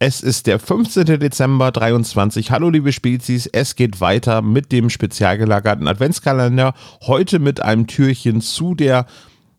Es ist der 15. Dezember 23. Hallo liebe Spezies, es geht weiter mit dem spezial gelagerten Adventskalender. Heute mit einem Türchen zu der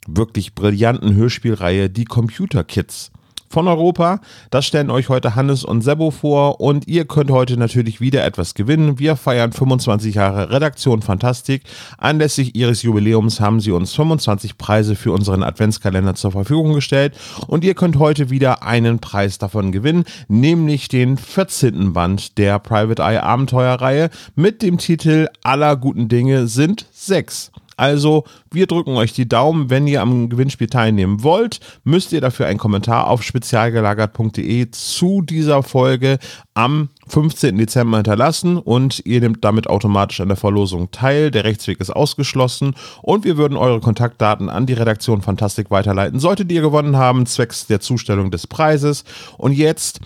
wirklich brillanten Hörspielreihe Die Computer Kids von Europa. Das stellen euch heute Hannes und Sebo vor und ihr könnt heute natürlich wieder etwas gewinnen. Wir feiern 25 Jahre Redaktion Fantastik. Anlässlich ihres Jubiläums haben sie uns 25 Preise für unseren Adventskalender zur Verfügung gestellt und ihr könnt heute wieder einen Preis davon gewinnen, nämlich den 14. Band der Private Eye Abenteuerreihe mit dem Titel Aller guten Dinge sind sechs. Also, wir drücken euch die Daumen. Wenn ihr am Gewinnspiel teilnehmen wollt, müsst ihr dafür einen Kommentar auf spezialgelagert.de zu dieser Folge am 15. Dezember hinterlassen und ihr nehmt damit automatisch an der Verlosung teil. Der Rechtsweg ist ausgeschlossen und wir würden eure Kontaktdaten an die Redaktion Fantastik weiterleiten, solltet ihr gewonnen haben, zwecks der Zustellung des Preises. Und jetzt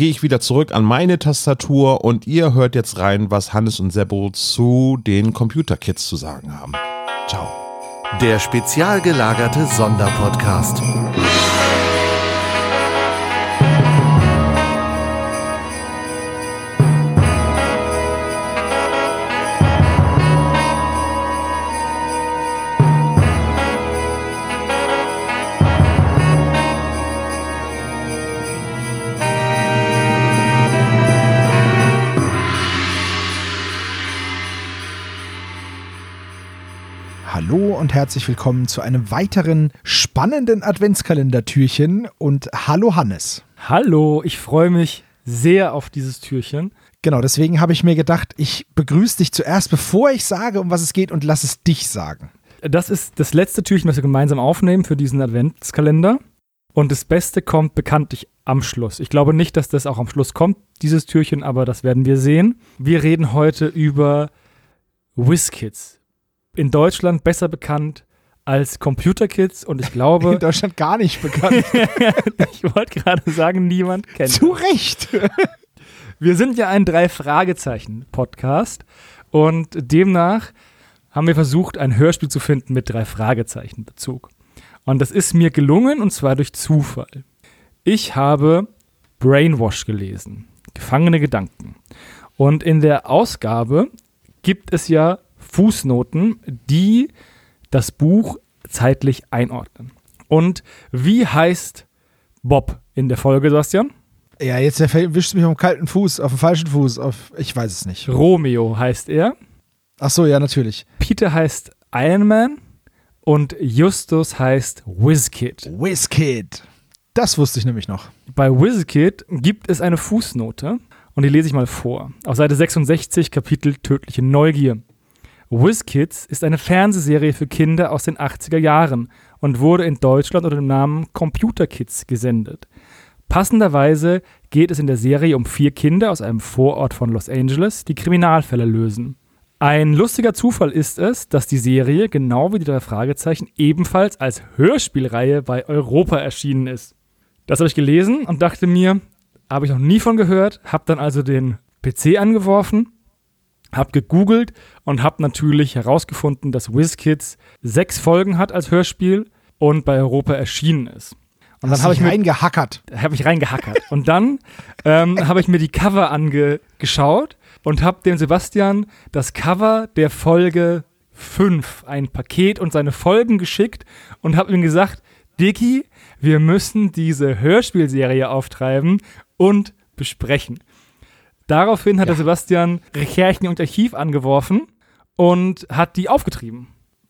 gehe ich wieder zurück an meine Tastatur und ihr hört jetzt rein, was Hannes und Sebo zu den Computerkits zu sagen haben. Ciao. Der spezial gelagerte Sonderpodcast. Hallo und herzlich willkommen zu einem weiteren spannenden Adventskalendertürchen und hallo Hannes. Hallo, ich freue mich sehr auf dieses Türchen. Genau, deswegen habe ich mir gedacht, ich begrüße dich zuerst, bevor ich sage, um was es geht und lass es dich sagen. Das ist das letzte Türchen, was wir gemeinsam aufnehmen für diesen Adventskalender. Und das Beste kommt bekanntlich am Schluss. Ich glaube nicht, dass das auch am Schluss kommt, dieses Türchen, aber das werden wir sehen. Wir reden heute über WizKids in Deutschland besser bekannt als Computer Kids und ich glaube. In Deutschland gar nicht bekannt. ich wollte gerade sagen, niemand kennt. Zu Recht. wir sind ja ein Drei-Fragezeichen-Podcast und demnach haben wir versucht, ein Hörspiel zu finden mit drei Fragezeichen-Bezug. Und das ist mir gelungen und zwar durch Zufall. Ich habe Brainwash gelesen, Gefangene Gedanken. Und in der Ausgabe gibt es ja Fußnoten, die das Buch zeitlich einordnen. Und wie heißt Bob in der Folge, Sebastian? Ja, jetzt erwischst du mich auf dem kalten Fuß, auf dem falschen Fuß, auf, ich weiß es nicht. Romeo heißt er. Ach so, ja, natürlich. Peter heißt Iron Man und Justus heißt WizKid. WizKid. Das wusste ich nämlich noch. Bei WizKid gibt es eine Fußnote und die lese ich mal vor. Auf Seite 66, Kapitel Tödliche Neugier. WizKids ist eine Fernsehserie für Kinder aus den 80er Jahren und wurde in Deutschland unter dem Namen Computer Kids gesendet. Passenderweise geht es in der Serie um vier Kinder aus einem Vorort von Los Angeles, die Kriminalfälle lösen. Ein lustiger Zufall ist es, dass die Serie, genau wie die drei Fragezeichen, ebenfalls als Hörspielreihe bei Europa erschienen ist. Das habe ich gelesen und dachte mir, habe ich noch nie von gehört, habe dann also den PC angeworfen hab gegoogelt und hab natürlich herausgefunden, dass WizKids sechs Folgen hat als Hörspiel und bei Europa erschienen ist. Und dann habe ich reingehackert. Habe ich reingehackert. und dann ähm, habe ich mir die Cover angeschaut und habe dem Sebastian das Cover der Folge 5, ein Paket und seine Folgen geschickt und habe ihm gesagt, Dicky, wir müssen diese Hörspielserie auftreiben und besprechen. Daraufhin hat ja. der Sebastian Recherchen und Archiv angeworfen und hat die aufgetrieben.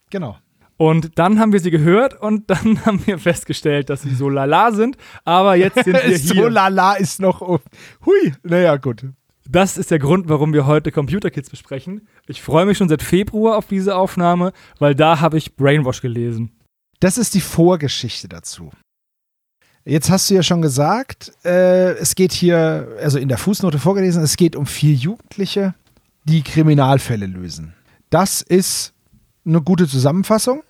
Genau. Und dann haben wir sie gehört und dann haben wir festgestellt, dass sie so lala sind. Aber jetzt sind wir hier. so lala ist noch. Hui, naja, gut. Das ist der Grund, warum wir heute Computer Kids besprechen. Ich freue mich schon seit Februar auf diese Aufnahme, weil da habe ich Brainwash gelesen. Das ist die Vorgeschichte dazu. Jetzt hast du ja schon gesagt, äh, es geht hier, also in der Fußnote vorgelesen, es geht um vier Jugendliche, die Kriminalfälle lösen. Das ist eine gute Zusammenfassung,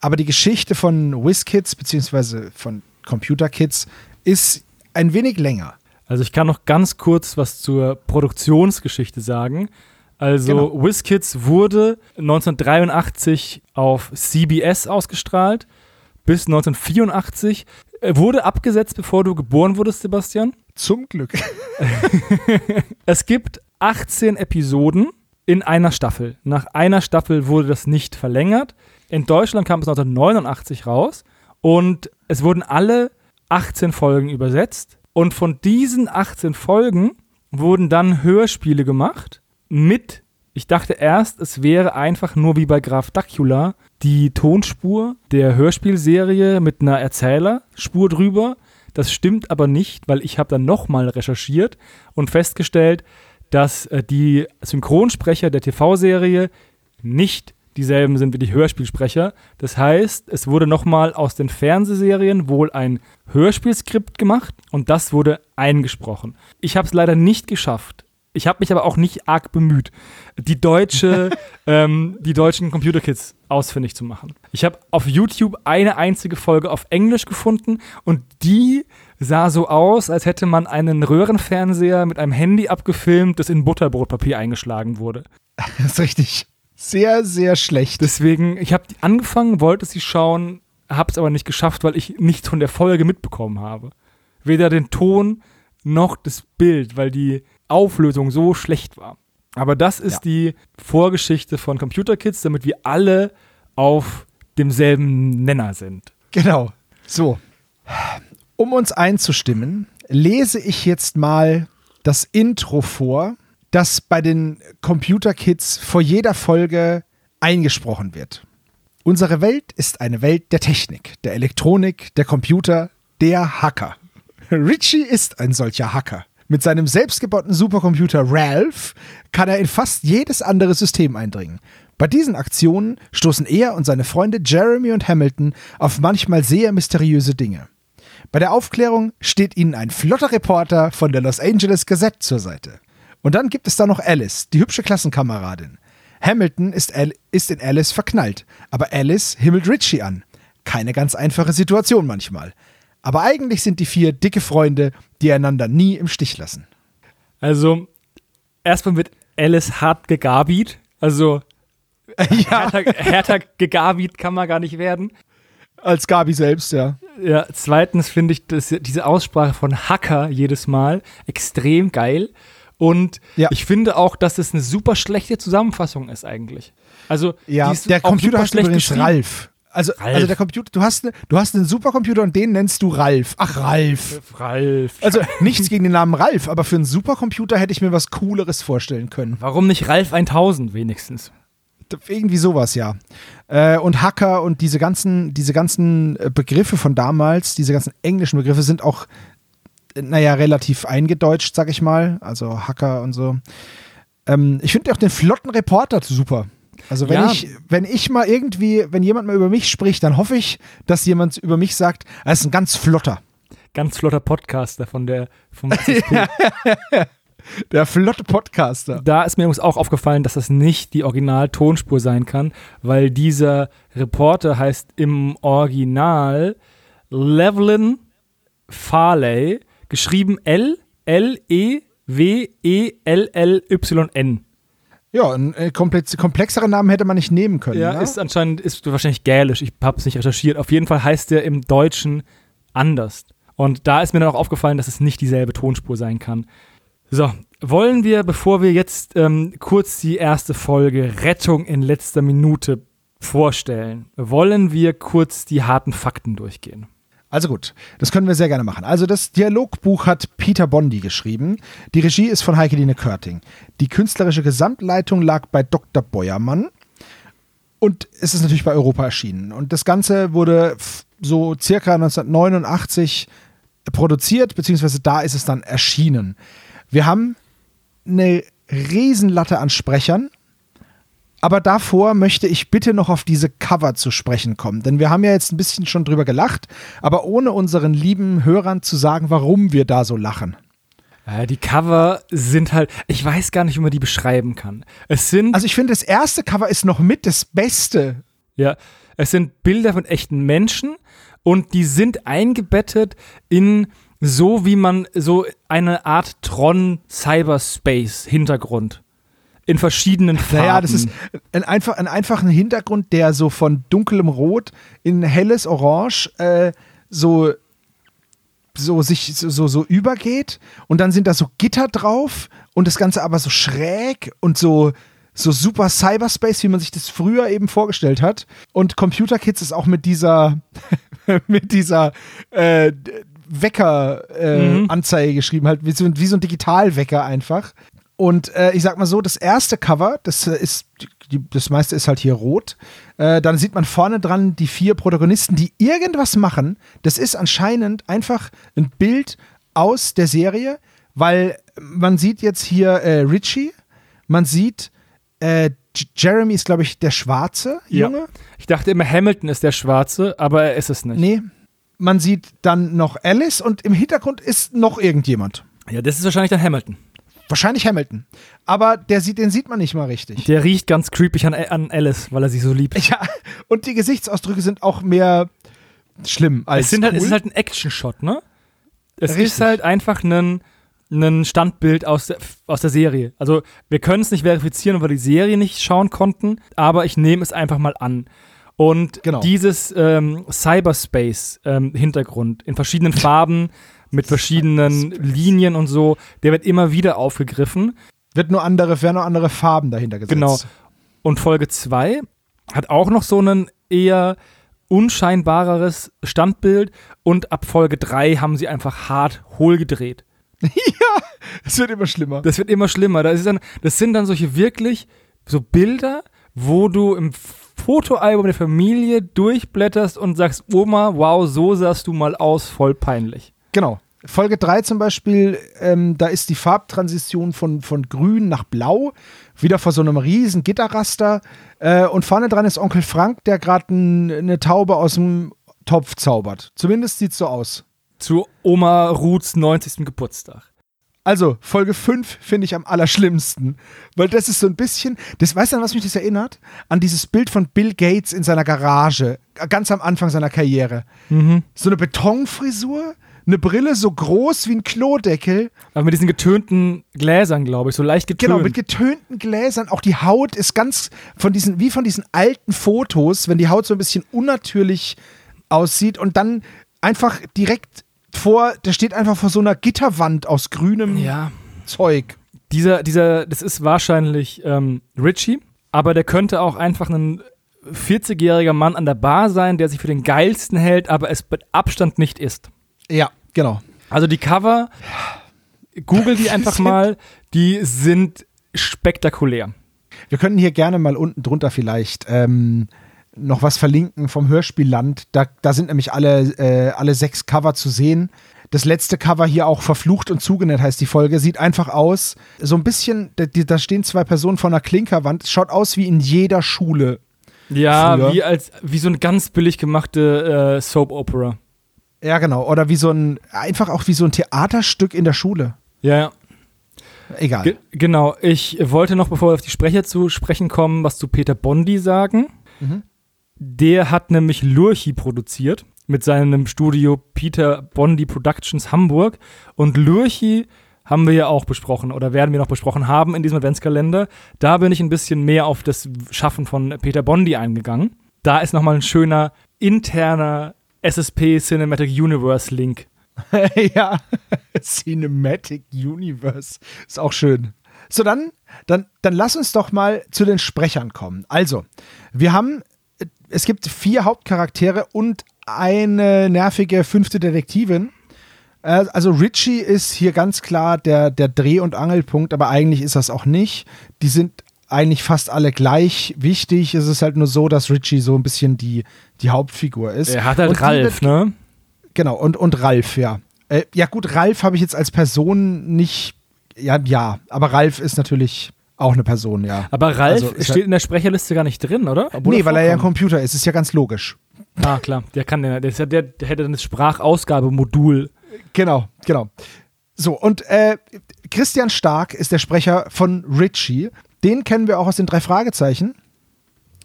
aber die Geschichte von WizKids bzw. von Computer Kids ist ein wenig länger. Also ich kann noch ganz kurz was zur Produktionsgeschichte sagen. Also genau. WizKids wurde 1983 auf CBS ausgestrahlt bis 1984 wurde abgesetzt, bevor du geboren wurdest, Sebastian? Zum Glück. Es gibt 18 Episoden in einer Staffel. Nach einer Staffel wurde das nicht verlängert. In Deutschland kam es 1989 raus und es wurden alle 18 Folgen übersetzt. Und von diesen 18 Folgen wurden dann Hörspiele gemacht mit, ich dachte erst, es wäre einfach nur wie bei Graf Dacula die Tonspur der Hörspielserie mit einer Erzählerspur drüber. Das stimmt aber nicht, weil ich habe dann nochmal recherchiert und festgestellt, dass äh, die Synchronsprecher der TV-Serie nicht dieselben sind wie die Hörspielsprecher. Das heißt, es wurde nochmal aus den Fernsehserien wohl ein Hörspielskript gemacht und das wurde eingesprochen. Ich habe es leider nicht geschafft. Ich habe mich aber auch nicht arg bemüht, die deutsche, ähm, die deutschen Computerkids ausfindig zu machen. Ich habe auf YouTube eine einzige Folge auf Englisch gefunden und die sah so aus, als hätte man einen Röhrenfernseher mit einem Handy abgefilmt, das in Butterbrotpapier eingeschlagen wurde. Das ist richtig. Sehr, sehr schlecht. Deswegen, ich habe angefangen, wollte sie schauen, habe es aber nicht geschafft, weil ich nichts von der Folge mitbekommen habe. Weder den Ton noch das Bild, weil die Auflösung so schlecht war. Aber das ist Ja. die Vorgeschichte von Computer Kids, damit wir alle auf demselben Nenner sind. Genau. So. Um uns einzustimmen, lese ich jetzt mal das Intro vor, das bei den Computer Kids vor jeder Folge eingesprochen wird. Unsere Welt ist eine Welt der Technik, der Elektronik, der Computer, der Hacker. Richie ist ein solcher Hacker. Mit seinem selbstgebauten Supercomputer Ralph kann er in fast jedes andere System eindringen. Bei diesen Aktionen stoßen er und seine Freunde Jeremy und Hamilton auf manchmal sehr mysteriöse Dinge. Bei der Aufklärung steht ihnen ein flotter Reporter von der Los Angeles Gazette zur Seite. Und dann gibt es da noch Alice, die hübsche Klassenkameradin. Hamilton ist, Al ist in Alice verknallt, aber Alice himmelt Richie an. Keine ganz einfache Situation manchmal. Aber eigentlich sind die vier dicke Freunde, die einander nie im Stich lassen. Also, erstmal wird Alice hart gegabit. Also, ja, härter, härter gegabit kann man gar nicht werden. als Gabi selbst, ja. Ja, zweitens finde ich das, diese Aussprache von Hacker jedes Mal extrem geil. Und Ja. ich finde auch, dass es eine super schlechte Zusammenfassung ist eigentlich. Also, Ja, der Computer heißt schlecht übrigens. Ralf. Also, Ralf. also der Computer, du hast, ne, du hast einen Supercomputer und den nennst du Ralf. Ach, Ralf. Ralf. Also nichts gegen den Namen Ralf, aber für einen Supercomputer hätte ich mir was Cooleres vorstellen können. Warum nicht Ralf 1000 wenigstens? Irgendwie sowas, ja. Äh, und Hacker und diese ganzen, diese ganzen äh, Begriffe von damals, diese ganzen englischen Begriffe sind auch, äh, naja, relativ eingedeutscht, sag ich mal. Also Hacker und so. Ähm, ich finde auch den flotten Reporter super. Also wenn Ja. ich, wenn ich mal irgendwie, wenn jemand mal über mich spricht, dann hoffe ich, dass jemand über mich sagt, er ist ein ganz flotter. Ganz flotter Podcaster von der vom. Der flotte Podcaster. Da ist mir übrigens auch aufgefallen, dass das nicht die Original-Tonspur sein kann, weil dieser Reporter heißt im Original Levlin Farley, geschrieben L L E W E L L Y N. Ja, einen äh, komplex, komplexeren Namen hätte man nicht nehmen können. Ja, ne? ist anscheinend ist wahrscheinlich gälisch. Ich habe es nicht recherchiert. Auf jeden Fall heißt der im Deutschen anders. Und da ist mir dann auch aufgefallen, dass es nicht dieselbe Tonspur sein kann. So, wollen wir, bevor wir jetzt ähm, kurz die erste Folge Rettung in letzter Minute vorstellen, wollen wir kurz die harten Fakten durchgehen? Also gut, das können wir sehr gerne machen. Also das Dialogbuch hat Peter Bondi geschrieben. Die Regie ist von Heikeline Körting. Die künstlerische Gesamtleitung lag bei Dr. Beuermann. Und es ist natürlich bei Europa erschienen. Und das Ganze wurde so circa 1989 produziert, beziehungsweise da ist es dann erschienen. Wir haben eine Riesenlatte an Sprechern. Aber davor möchte ich bitte noch auf diese Cover zu sprechen kommen. Denn wir haben ja jetzt ein bisschen schon drüber gelacht, aber ohne unseren lieben Hörern zu sagen, warum wir da so lachen. Äh, die Cover sind halt, ich weiß gar nicht, wie man die beschreiben kann. Es sind Also ich finde, das erste Cover ist noch mit das Beste. Ja, es sind Bilder von echten Menschen und die sind eingebettet in so wie man so eine Art Tron Cyberspace Hintergrund in verschiedenen Farben. Naja, das ist ein, einfach, ein einfachen Hintergrund, der so von dunklem Rot in helles Orange äh, so so sich so, so, übergeht und dann sind da so Gitter drauf und das Ganze aber so schräg und so, so super Cyberspace, wie man sich das früher eben vorgestellt hat. Und Computer Kids ist auch mit dieser, mit dieser äh, Wecker-Anzeige äh, mhm. geschrieben, halt wie so, wie so ein Digitalwecker einfach. Und äh, ich sag mal so, das erste Cover, das ist, die, das meiste ist halt hier rot. Äh, dann sieht man vorne dran die vier Protagonisten, die irgendwas machen. Das ist anscheinend einfach ein Bild aus der Serie, weil man sieht jetzt hier äh, Richie, man sieht äh, Jeremy ist, glaube ich, der schwarze Junge. Ja. Ich dachte immer, Hamilton ist der schwarze, aber er ist es nicht. Nee. Man sieht dann noch Alice und im Hintergrund ist noch irgendjemand. Ja, das ist wahrscheinlich dann Hamilton. Wahrscheinlich Hamilton. Aber der sieht, den sieht man nicht mal richtig. Der riecht ganz creepy an, an Alice, weil er sie so liebt. Ja, und die Gesichtsausdrücke sind auch mehr schlimm als. Es, sind halt, cool. es ist halt ein Action-Shot, ne? Es richtig. ist halt einfach ein, ein Standbild aus der, aus der Serie. Also, wir können es nicht verifizieren, weil wir die Serie nicht schauen konnten, aber ich nehme es einfach mal an. Und genau. dieses ähm, Cyberspace-Hintergrund ähm, in verschiedenen Farben mit verschiedenen Linien und so, der wird immer wieder aufgegriffen. Wird nur andere, werden nur andere Farben dahinter gesetzt. Genau. Und Folge 2 hat auch noch so ein eher unscheinbareres Standbild und ab Folge 3 haben sie einfach hart hohl gedreht. ja, es wird immer schlimmer. Das wird immer schlimmer. Das, ist dann, das sind dann solche wirklich so Bilder, wo du im Fotoalbum der Familie durchblätterst und sagst, Oma, wow, so sahst du mal aus, voll peinlich. Genau. Folge 3 zum Beispiel, ähm, da ist die Farbtransition von, von grün nach blau, wieder vor so einem riesen Gitterraster. Äh, und vorne dran ist Onkel Frank, der gerade eine Taube aus dem Topf zaubert. Zumindest sieht es so aus. Zu Oma Ruths 90. Geburtstag. Also, Folge 5 finde ich am allerschlimmsten. Weil das ist so ein bisschen. Das weißt du, an was mich das erinnert? An dieses Bild von Bill Gates in seiner Garage, ganz am Anfang seiner Karriere. Mhm. So eine Betonfrisur, eine Brille so groß wie ein Klodeckel. Aber mit diesen getönten Gläsern, glaube ich, so leicht getönt. Genau, mit getönten Gläsern. Auch die Haut ist ganz von diesen, wie von diesen alten Fotos, wenn die Haut so ein bisschen unnatürlich aussieht und dann einfach direkt vor, der steht einfach vor so einer Gitterwand aus grünem ja. Zeug. Dieser, dieser, das ist wahrscheinlich ähm, Richie, aber der könnte auch einfach ein 40-jähriger Mann an der Bar sein, der sich für den geilsten hält, aber es mit Abstand nicht ist. Ja, genau. Also die Cover, google die einfach mal, die sind spektakulär. Wir könnten hier gerne mal unten drunter vielleicht ähm, noch was verlinken vom Hörspielland. Da, da sind nämlich alle, äh, alle sechs Cover zu sehen. Das letzte Cover hier auch verflucht und zugenäht heißt die Folge. Sieht einfach aus, so ein bisschen, da, da stehen zwei Personen vor einer Klinkerwand. Schaut aus wie in jeder Schule. Ja, wie als wie so eine ganz billig gemachte äh, Soap Opera. Ja, genau. Oder wie so ein, einfach auch wie so ein Theaterstück in der Schule. Ja, ja. Egal. Ge genau. Ich wollte noch, bevor wir auf die Sprecher zu sprechen kommen, was zu Peter Bondi sagen. Mhm. Der hat nämlich Lurchi produziert mit seinem Studio Peter Bondi Productions Hamburg. Und Lurchi haben wir ja auch besprochen oder werden wir noch besprochen haben in diesem Adventskalender. Da bin ich ein bisschen mehr auf das Schaffen von Peter Bondi eingegangen. Da ist nochmal ein schöner interner SSP Cinematic Universe Link. ja, Cinematic Universe. Ist auch schön. So, dann, dann, dann lass uns doch mal zu den Sprechern kommen. Also, wir haben, es gibt vier Hauptcharaktere und eine nervige fünfte Detektivin. Äh, also Richie ist hier ganz klar der, der Dreh- und Angelpunkt, aber eigentlich ist das auch nicht. Die sind eigentlich fast alle gleich wichtig. Es ist halt nur so, dass Richie so ein bisschen die, die Hauptfigur ist. Er hat halt und Ralf, ne? Genau, und, und Ralf, ja. Äh, ja, gut, Ralf habe ich jetzt als Person nicht. Ja, ja, aber Ralf ist natürlich auch eine Person, ja. Aber Ralf also steht halt in der Sprecherliste gar nicht drin, oder? Obwohl nee, weil er ja ein Computer ist, ist ja ganz logisch. Ah, klar, der kann der, der, der, der hätte dann das Sprachausgabemodul. Genau, genau. So, und äh, Christian Stark ist der Sprecher von Richie. Den kennen wir auch aus den drei Fragezeichen.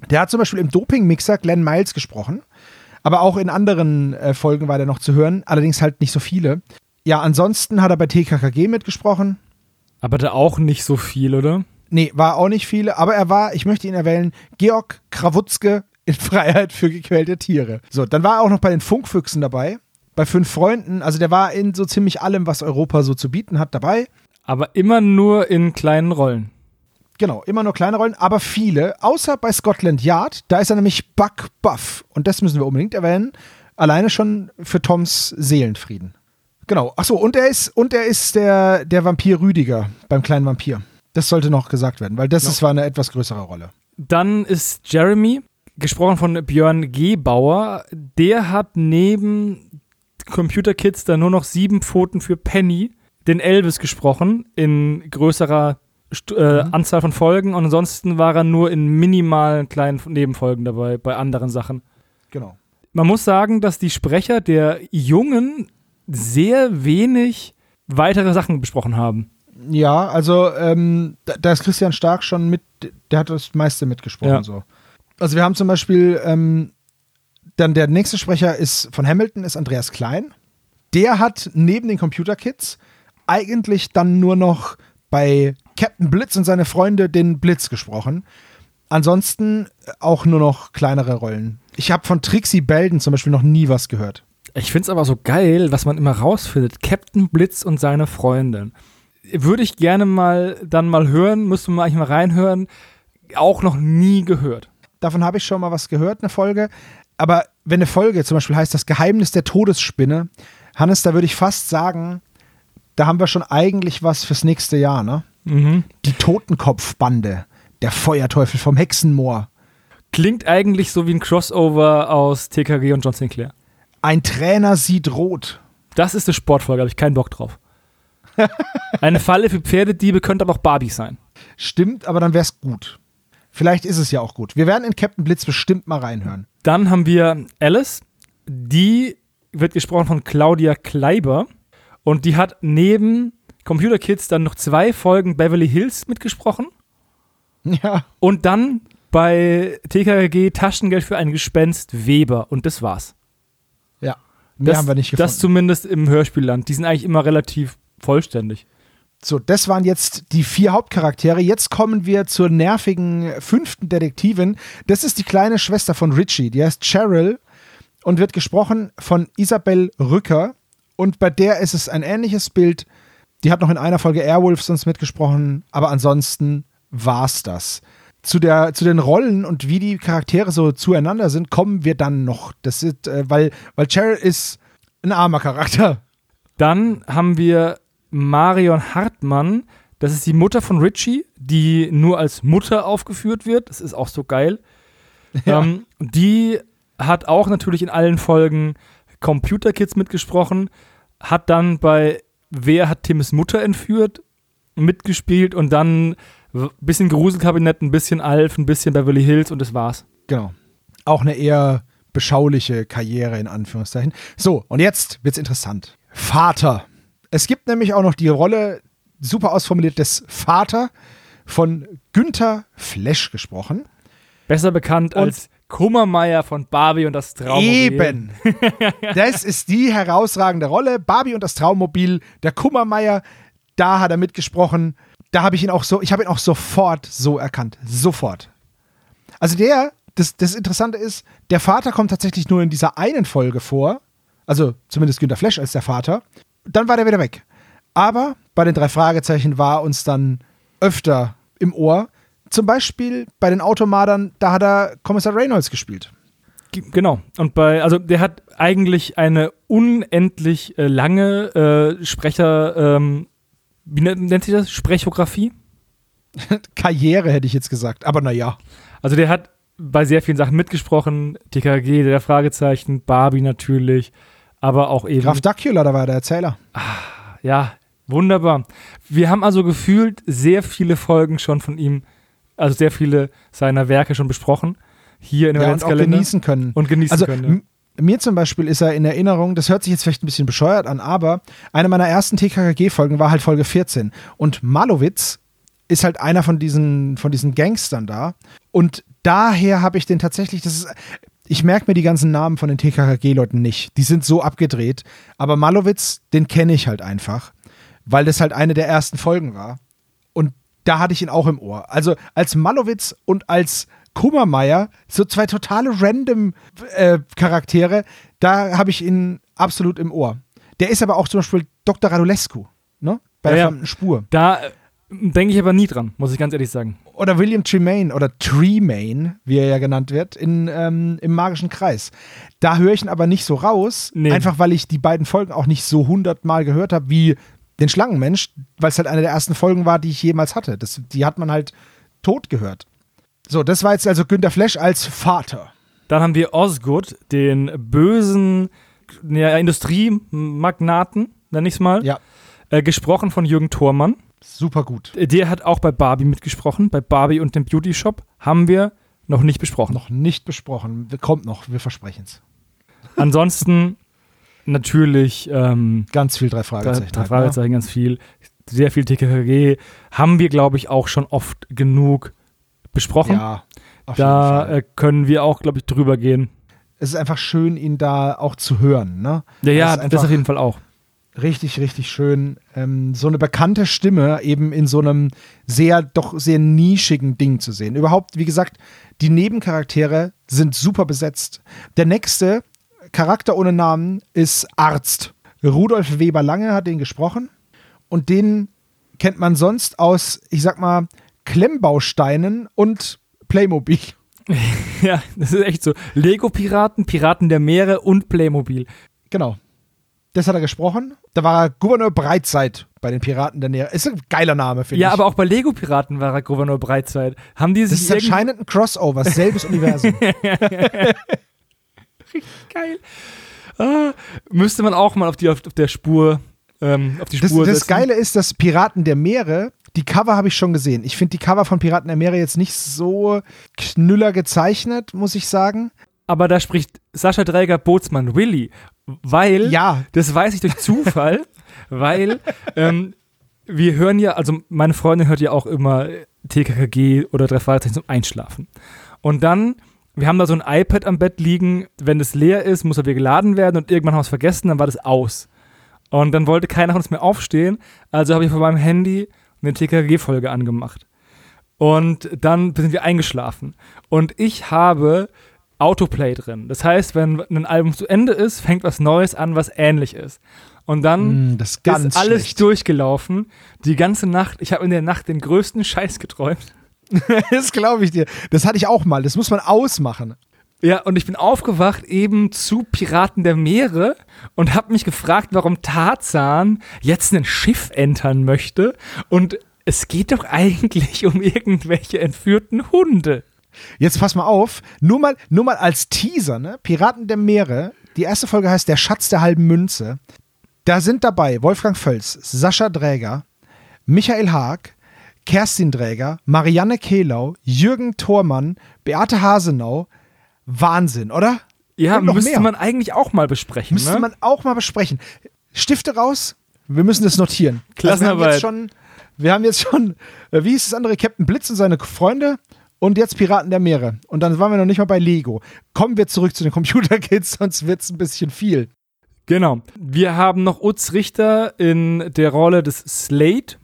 Der hat zum Beispiel im Doping-Mixer Glenn Miles gesprochen. Aber auch in anderen äh, Folgen war der noch zu hören, allerdings halt nicht so viele. Ja, ansonsten hat er bei TKKG mitgesprochen. Aber da auch nicht so viel, oder? Nee, war auch nicht viele, aber er war, ich möchte ihn erwähnen, Georg Krawutzke in Freiheit für gequälte Tiere. So, dann war er auch noch bei den Funkfüchsen dabei. bei fünf Freunden. Also der war in so ziemlich allem, was Europa so zu bieten hat, dabei. Aber immer nur in kleinen Rollen. Genau, immer nur kleine Rollen, aber viele, außer bei Scotland Yard, da ist er nämlich Buck Buff. Und das müssen wir unbedingt erwähnen. Alleine schon für Toms Seelenfrieden. Genau. Achso, und er ist, und er ist der, der Vampir Rüdiger beim kleinen Vampir. Das sollte noch gesagt werden, weil das Ja. ist, war eine etwas größere Rolle. Dann ist Jeremy, gesprochen von Björn Gebauer, der hat neben Computer Kids dann nur noch sieben Pfoten für Penny, den Elvis gesprochen, in größerer St äh, Anzahl von Folgen und ansonsten war er nur in minimalen kleinen Nebenfolgen dabei, bei anderen Sachen. Genau. Man muss sagen, dass die Sprecher der Jungen sehr wenig weitere Sachen besprochen haben. Ja, also ähm, da, da ist Christian Stark schon mit, der hat das meiste mitgesprochen. Ja. So. Also wir haben zum Beispiel, ähm, dann der nächste Sprecher ist von Hamilton, ist Andreas Klein. Der hat neben den Computer Kids eigentlich dann nur noch bei Captain Blitz und seine Freunde den Blitz gesprochen. Ansonsten auch nur noch kleinere Rollen. Ich habe von Trixie Belden zum Beispiel noch nie was gehört. Ich finde es aber so geil, was man immer rausfindet. Captain Blitz und seine Freundin. Würde ich gerne mal dann mal hören, müsste man eigentlich mal reinhören. Auch noch nie gehört. Davon habe ich schon mal was gehört, eine Folge. Aber wenn eine Folge zum Beispiel heißt Das Geheimnis der Todesspinne, Hannes, da würde ich fast sagen, da haben wir schon eigentlich was fürs nächste Jahr, ne? Mhm. Die Totenkopfbande, der Feuerteufel vom Hexenmoor. Klingt eigentlich so wie ein Crossover aus TKG und John Sinclair. Ein Trainer sieht rot. Das ist eine Sportfolge, habe ich keinen Bock drauf. Eine Falle für Pferdediebe könnte aber auch Barbie sein. Stimmt, aber dann wäre es gut. Vielleicht ist es ja auch gut. Wir werden in Captain Blitz bestimmt mal reinhören. Dann haben wir Alice. Die wird gesprochen von Claudia Kleiber. Und die hat neben Computer Kids dann noch zwei Folgen Beverly Hills mitgesprochen. Ja, Und dann bei TKG Taschengeld für ein Gespenst Weber. Und das war's. ja. Mehr das, haben wir nicht gefunden. Das zumindest im Hörspielland. Die sind eigentlich immer relativ vollständig. So, das waren jetzt die vier Hauptcharaktere. Jetzt kommen wir zur nervigen fünften Detektivin. Das ist die kleine Schwester von Richie. Die heißt Cheryl und wird gesprochen von Isabel Rücker. Und bei der ist es ein ähnliches Bild. Die hat noch in einer Folge Airwolf sonst mitgesprochen, aber ansonsten war's das. Zu, der, zu den Rollen und wie die Charaktere so zueinander sind, kommen wir dann noch. Das ist, äh, weil, weil Cheryl ist ein armer Charakter. Dann haben wir Marion Hartmann. Das ist die Mutter von Richie, die nur als Mutter aufgeführt wird. Das ist auch so geil. Ja. Ähm, die hat auch natürlich in allen Folgen Computer Kids mitgesprochen, hat dann bei Wer hat Tims Mutter entführt mitgespielt und dann ein bisschen Gruselkabinett, ein bisschen Alf, ein bisschen Beverly Hills und das war's. Genau. Auch eine eher beschauliche Karriere in Anführungszeichen. So, und jetzt wird's interessant. Vater. Es gibt nämlich auch noch die Rolle, super ausformuliert, des Vater von Günther Flesch gesprochen. Besser bekannt Und- als Kummermeier von Barbie und das Traummobil. Eben. das ist die herausragende Rolle. Barbie und das Traummobil, der Kummermeier, da hat er mitgesprochen. Da habe ich ihn auch so, ich habe ihn auch sofort so erkannt. Sofort. Also der, das, das Interessante ist, der Vater kommt tatsächlich nur in dieser einen Folge vor. Also zumindest Günter Flesch als der Vater. Dann war der wieder weg. Aber bei den drei Fragezeichen war uns dann öfter im Ohr. Zum Beispiel bei den Automadern, da hat er Kommissar Reynolds gespielt. Genau. Und bei, also der hat eigentlich eine unendlich äh, lange äh, Sprecher, ähm, wie nennt, sich das? Sprechografie? Karriere hätte ich jetzt gesagt, aber naja. Also der hat bei sehr vielen Sachen mitgesprochen. TKG, der Fragezeichen, Barbie natürlich, aber auch eben. Graf Dacula, da war der Erzähler. Ja, wunderbar. Wir haben also gefühlt sehr viele Folgen schon von ihm, also sehr viele seiner Werke schon besprochen. Hier in dem Ja, und auch genießen können. Und genießen also können. Ja. mir zum Beispiel ist er in Erinnerung, das hört sich jetzt vielleicht ein bisschen bescheuert an, aber eine meiner ersten TKKG-Folgen war halt Folge 14. Und Malowitz ist halt einer von diesen, von diesen Gangstern da. Und daher habe ich den tatsächlich, das ist, ich merke mir die ganzen Namen von den TKKG-Leuten nicht. Die sind so abgedreht. Aber Malowitz, den kenne ich halt einfach, weil das halt eine der ersten Folgen war. Und da hatte ich ihn auch im Ohr. Also als Malowitz und als Kummermeier, so zwei totale random äh, Charaktere, da habe ich ihn absolut im Ohr. Der ist aber auch zum Beispiel Dr. Radulescu, ne? Bei Ja, der ja. fremden Spur. Da äh, denke ich aber nie dran, muss ich ganz ehrlich sagen. Oder William Tremaine oder Tremaine, wie er ja genannt wird, in, ähm, im magischen Kreis. Da höre ich ihn aber nicht so raus, Nee. einfach weil ich die beiden Folgen auch nicht so hundertmal gehört habe wie den Schlangenmensch, weil es halt eine der ersten Folgen war, die ich jemals hatte. Das, die hat man halt tot gehört. So, das war jetzt also Günter Flesch als Vater. Dann haben wir Osgood, den bösen ja, Industriemagnaten, nenne ich es mal, Ja, äh, gesprochen von Jürgen Thormann. super gut. Der hat auch bei Barbie mitgesprochen. Bei Barbie und dem Beauty Shop haben wir noch nicht besprochen. Noch nicht besprochen. Kommt noch, wir versprechen es. Ansonsten natürlich ähm, Ganz viel drei drei, Fragezeichen. drei halt, Fragezeichen, ganz viel. Sehr viel TKKG. Haben wir, glaube ich, auch schon oft genug Ne? besprochen. Ja, auf jeden da Fall. äh, können wir auch, glaube ich, drüber gehen. es ist einfach schön, ihn da auch zu hören. Ne? Ja, ja, das einfach auf jeden Fall auch. Richtig, richtig schön. Ähm, so eine bekannte Stimme eben in so einem sehr, doch sehr nischigen Ding zu sehen. Überhaupt, wie gesagt, die Nebencharaktere sind super besetzt. Der nächste Charakter ohne Namen ist Arzt. Rudolf Weber Lange hat den gesprochen und den kennt man sonst aus, ich sag mal, Klemmbausteinen und Playmobil. Ja, das ist echt so. Lego-Piraten, Piraten der Meere und Playmobil. Genau. Das hat er gesprochen. Da war er Gouverneur Breitzeit bei den Piraten der Nähe. Ist ein geiler Name, finde Ja, ich. aber auch bei Lego-Piraten war er Gouverneur Breitzeit. Haben die Das ist anscheinend ein Crossover, selbes Universum. geil. Ah, müsste man auch mal auf, die, auf, auf der Spur, ähm, auf die Das, Spur das setzen. Geile ist, dass Piraten der Meere, die Cover habe ich schon gesehen. Ich finde die Cover von Piraten der Meere jetzt nicht so knüller gezeichnet, muss ich sagen. Aber da spricht Sascha Dräger Bootsmann Willy, weil, Ja. das weiß ich durch Zufall, weil ähm, wir hören ja, also meine Freundin hört ja auch immer TKKG oder drei Fragezeichen zum Einschlafen. Und dann, wir haben da so ein iPad am Bett liegen, wenn es leer ist, muss er wieder geladen werden und irgendwann haben wir es vergessen, dann war das aus. Und dann wollte keiner von uns mehr aufstehen, also habe ich von meinem Handy eine TKKG-Folge angemacht. Und dann sind wir eingeschlafen. Und ich habe Autoplay drin. Das heißt, wenn ein Album zu Ende ist, fängt was Neues an, was ähnlich ist. Und dann Mm, ist alles schlecht. durchgelaufen. Die ganze Nacht. Ich habe in der Nacht den größten Scheiß geträumt. Das glaube ich dir. Das hatte ich auch mal. Das muss man ausmachen. Ja, und ich bin aufgewacht eben zu Piraten der Meere und habe mich gefragt, warum Tarzan jetzt ein Schiff entern möchte. Und es geht doch eigentlich um irgendwelche entführten Hunde. Jetzt pass mal auf. Nur mal, nur mal als Teaser, ne? Piraten der Meere. Die erste Folge heißt Der Schatz der halben Münze. Da sind dabei Wolfgang Völz, Sascha Dräger, Michael Haag, Kerstin Dräger, Marianne Kehlau, Jürgen Thormann, Beate Hasenau. Wahnsinn, oder? Ja, müsste mehr. man eigentlich auch mal besprechen. Müsste ne? man auch mal besprechen. Stifte raus. Wir müssen das notieren. Klassenarbeit. Also wir, haben jetzt schon, wir haben jetzt schon, äh, wie ist das andere, Captain Blitz und seine Freunde und jetzt Piraten der Meere. Und dann waren wir noch nicht mal bei Lego. Kommen wir zurück zu den Computerkids, sonst wird es ein bisschen viel. Genau. Wir haben noch Utz Richter in der Rolle des Slate.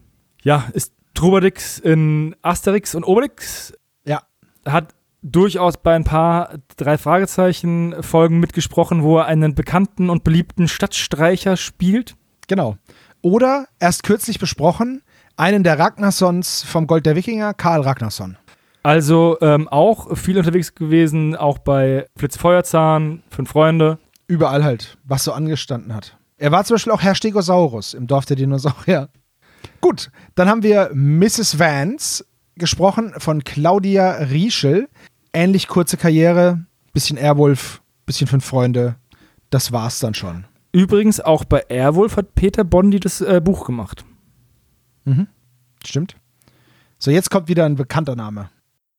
Ja, ist Trubadix in Asterix und Obelix. Ja. Hat durchaus bei ein paar drei Fragezeichen Folgen mitgesprochen, wo er einen bekannten und beliebten Stadtstreicher spielt. Genau. Oder erst kürzlich besprochen, einen der Ragnarsons vom Gold der Wikinger, Karl Ragnarsson. Also ähm, auch viel unterwegs gewesen, auch bei Flitz Feuerzahn, Fünf Freunde. Überall halt, was so angestanden hat. Er war zum Beispiel auch Herr Stegosaurus im Dorf der Dinosaurier. Gut, dann haben wir Mrs. Vance, gesprochen von Claudia Rieschel. Ähnlich kurze Karriere, bisschen Airwolf, bisschen Fünf Freunde. Das war's dann schon. Übrigens auch bei Airwolf hat Peter Bondi das äh, Buch gemacht. Stimmt? So, jetzt kommt wieder ein bekannter Name.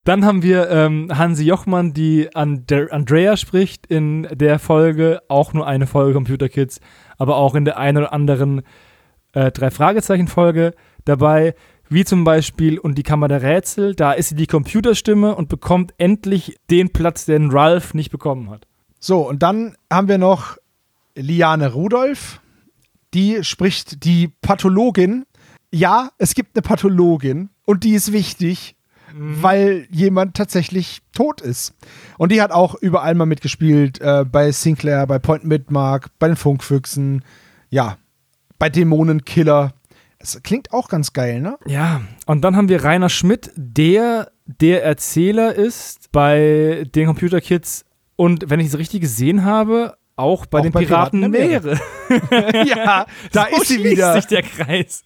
Dann haben wir ähm, Hansi Jochmann, die Andre Andrea spricht in der Folge, auch nur eine Folge Computer Kids, aber auch in der einen oder anderen äh, drei Fragezeichen Folge dabei, wie zum Beispiel und die Kammer der Rätsel, da ist sie die Computerstimme und bekommt endlich den Platz, den Ralph nicht bekommen hat. So, und dann haben wir noch Liane Rudolph. Die spricht die Pathologin. Ja, es gibt eine Pathologin und die ist wichtig. weil jemand tatsächlich tot ist. Und die hat auch überall mal mitgespielt, äh, bei Sinclair, bei Point Midmark, bei den Funkfüchsen, ja, bei Dämonenkiller. Es klingt auch ganz geil, ne? Ja, und dann haben wir Rainer Schmidt, der der Erzähler ist bei den Computer Kids und wenn ich es richtig gesehen habe, auch bei Auch den bei Piraten, Piraten der Meere. ja, da So ist sie wieder. sich der Kreis.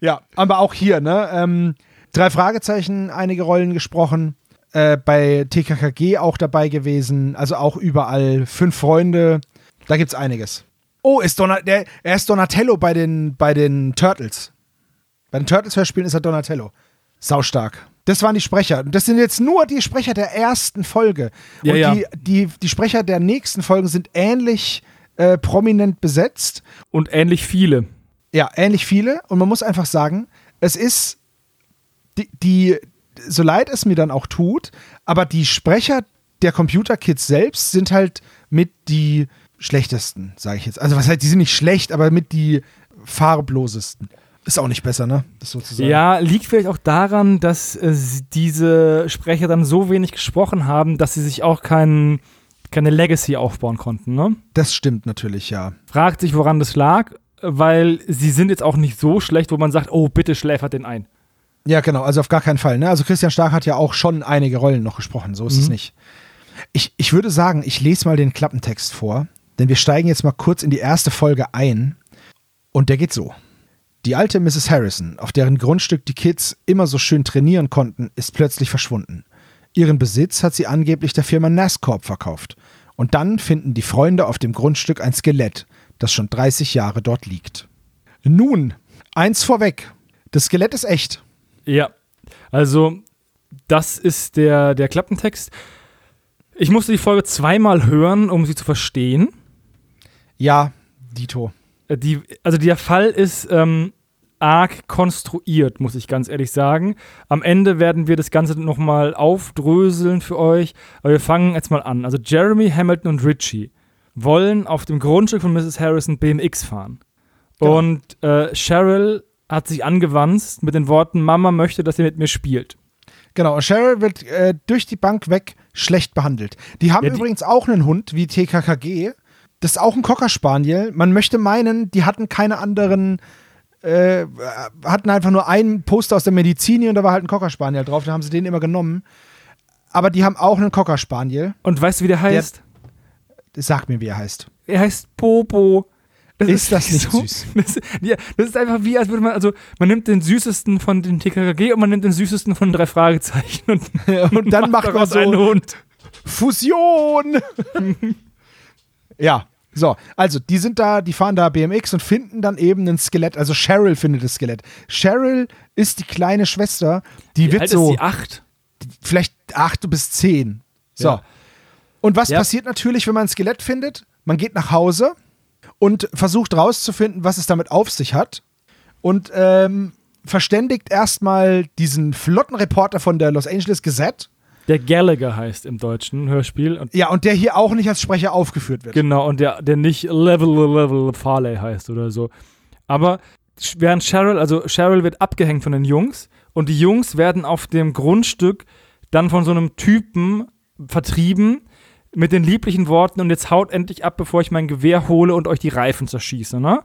Ja, aber auch hier, ne? Ähm, drei Fragezeichen, einige Rollen gesprochen. Äh, bei TKKG auch dabei gewesen. Also auch überall. Fünf Freunde. Da gibt's einiges. Oh, ist Donat der, er ist Donatello bei den, bei den Turtles. Bei den Turtles-Hörspielen ist er Donatello. Saustark. Das waren die Sprecher. Das sind jetzt nur die Sprecher der ersten Folge. Ja, Und ja. Die, die, die Sprecher der nächsten Folgen sind ähnlich äh, prominent besetzt. Und ähnlich viele. Ja, ähnlich viele. Und man muss einfach sagen, es ist die, die, so leid es mir dann auch tut, aber die Sprecher der Computer Kids selbst sind halt mit die schlechtesten, sage ich jetzt. Also was heißt, die sind nicht schlecht, aber mit die farblosesten. Ist auch nicht besser, ne? Das sozusagen. Ja, liegt vielleicht auch daran, dass äh, diese Sprecher dann so wenig gesprochen haben, dass sie sich auch kein, keine Legacy aufbauen konnten. Ne? Das stimmt natürlich, ja. Fragt sich, woran das lag, weil sie sind jetzt auch nicht so schlecht, wo man sagt, oh, bitte schläfert den ein. Ja, genau, also auf gar keinen Fall. Ne? Also Christian Stark hat ja auch schon einige Rollen noch gesprochen, so ist es Mhm. nicht. Ich, ich würde sagen, ich lese mal den Klappentext vor, denn wir steigen jetzt mal kurz in die erste Folge ein. Und der geht so. Die alte Mrs. Harrison, auf deren Grundstück die Kids immer so schön trainieren konnten, ist plötzlich verschwunden. Ihren Besitz hat sie angeblich der Firma Nascorp verkauft. Und dann finden die Freunde auf dem Grundstück ein Skelett, das schon 30 Jahre dort liegt. Nun, eins vorweg. Das Skelett ist echt. Ja, also das ist der, der Klappentext. Ich musste die Folge zweimal hören, um sie zu verstehen. Ja, Dito. Äh, Die, also der Fall ist ähm, arg konstruiert, muss ich ganz ehrlich sagen. Am Ende werden wir das Ganze nochmal aufdröseln für euch. Aber wir fangen jetzt mal an. Also Jeremy, Hamilton und Richie wollen auf dem Grundstück von Mrs. Harrison BMX fahren. Genau. Und äh, Cheryl hat sich angewandt mit den Worten, Mama möchte, dass ihr mit mir spielt. Genau, und Cheryl wird äh, durch die Bank weg schlecht behandelt. Die haben Ja, die- übrigens auch einen Hund wie TKKG. Das ist auch ein Cocker Spaniel. Man möchte meinen, die hatten keine anderen, äh, hatten einfach nur ein Poster aus der Medizin und da war halt ein Cocker Spaniel drauf. Da haben sie den immer genommen. Aber die haben auch einen Cocker Spaniel. Und weißt du, wie der heißt? Sag mir, wie er heißt. Er heißt Bobo. Ist das nicht süß? Das, ja, das ist einfach wie, als würde man, also man nimmt den süßesten von den TKKG und man nimmt den süßesten von drei Fragezeichen und, Und dann macht man daraus so einen Hund. Fusion! ja, so, also die sind da, die fahren da BMX und finden dann eben ein Skelett. Also Cheryl findet das Skelett. Cheryl ist die kleine Schwester, die Wie wird alt so ist die acht? vielleicht acht bis zehn. So. Ja. Und was Ja. passiert natürlich, wenn man ein Skelett findet? Man geht nach Hause und versucht rauszufinden, was es damit auf sich hat. Und ähm, verständigt erstmal diesen flotten Reporter von der Los Angeles Gazette. Der Gallagher heißt im deutschen Hörspiel. Und Ja, und der hier auch nicht als Sprecher aufgeführt wird. genau, und der, der nicht Level Level Farley heißt oder so. Aber während Cheryl, also Cheryl wird abgehängt von den Jungs und die Jungs werden auf dem Grundstück dann von so einem Typen vertrieben mit den lieblichen Worten und jetzt haut endlich ab, bevor ich mein Gewehr hole und euch die Reifen zerschieße, ne?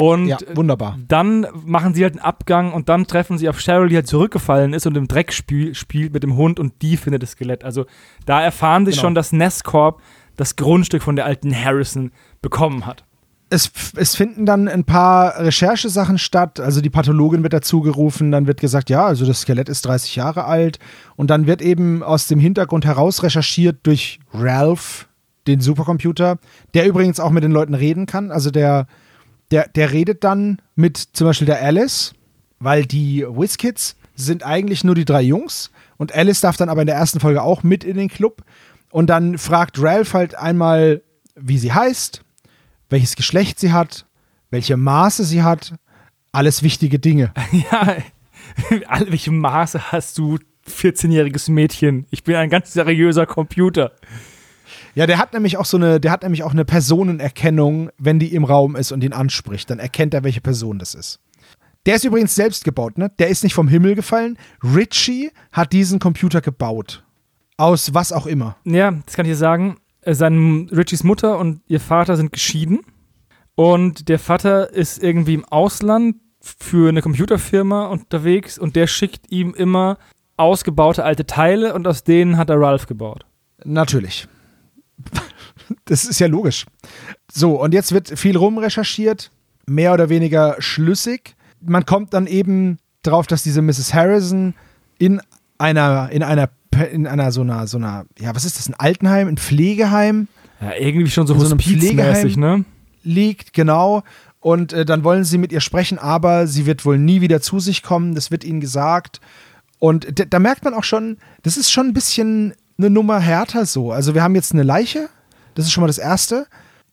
Und Ja, wunderbar. dann machen sie halt einen Abgang und dann treffen sie auf Cheryl, die halt zurückgefallen ist und im Dreck spiel, spielt mit dem Hund und die findet das Skelett. Also da erfahren sie Genau. schon, dass Nescorp das Grundstück von der alten Harrison bekommen hat. Es, es finden dann ein paar Recherchesachen statt. Also die Pathologin wird dazu gerufen. Dann wird gesagt, ja, also das Skelett ist 30 Jahre alt. Und dann wird eben aus dem Hintergrund heraus recherchiert durch Ralph, den Supercomputer, der übrigens auch mit den Leuten reden kann. Also der, der, der redet dann mit zum Beispiel der Alice, weil die WizKids sind eigentlich nur die drei Jungs. Und Alice darf dann aber in der ersten Folge auch mit in den Club. Und dann fragt Ralph halt einmal, wie sie heißt, welches Geschlecht sie hat, welche Maße sie hat, alles wichtige Dinge. ja, welche Maße hast du, 14-jähriges Mädchen? Ich bin ein ganz seriöser Computer. Ja, der hat nämlich auch so eine, der hat nämlich auch eine Personenerkennung, wenn die im Raum ist und ihn anspricht, dann erkennt er, welche Person das ist. Der ist übrigens selbst gebaut, ne? Der ist nicht vom Himmel gefallen. Richie hat diesen Computer gebaut. Aus was auch immer. Ja, das kann ich dir sagen. Äh, Sein Richies Mutter und ihr Vater sind geschieden. Und der Vater ist irgendwie im Ausland für eine Computerfirma unterwegs und der schickt ihm immer ausgebaute alte Teile und aus denen hat er Ralph gebaut. Natürlich. Das ist ja logisch. So, und jetzt wird viel rumrecherchiert, mehr oder weniger schlüssig. Man kommt dann eben drauf, dass diese Mrs. Harrison in einer, in einer, in einer so einer, so einer, ja, was ist das, ein Altenheim, ein Pflegeheim Ja, irgendwie schon so In so einem hospizmäßig, ne? liegt, genau. Und äh, dann wollen sie mit ihr sprechen, aber sie wird wohl nie wieder zu sich kommen, das wird ihnen gesagt. Und da merkt man auch schon, das ist schon ein bisschen eine Nummer härter so. Also wir haben jetzt eine Leiche, das ist schon mal das Erste.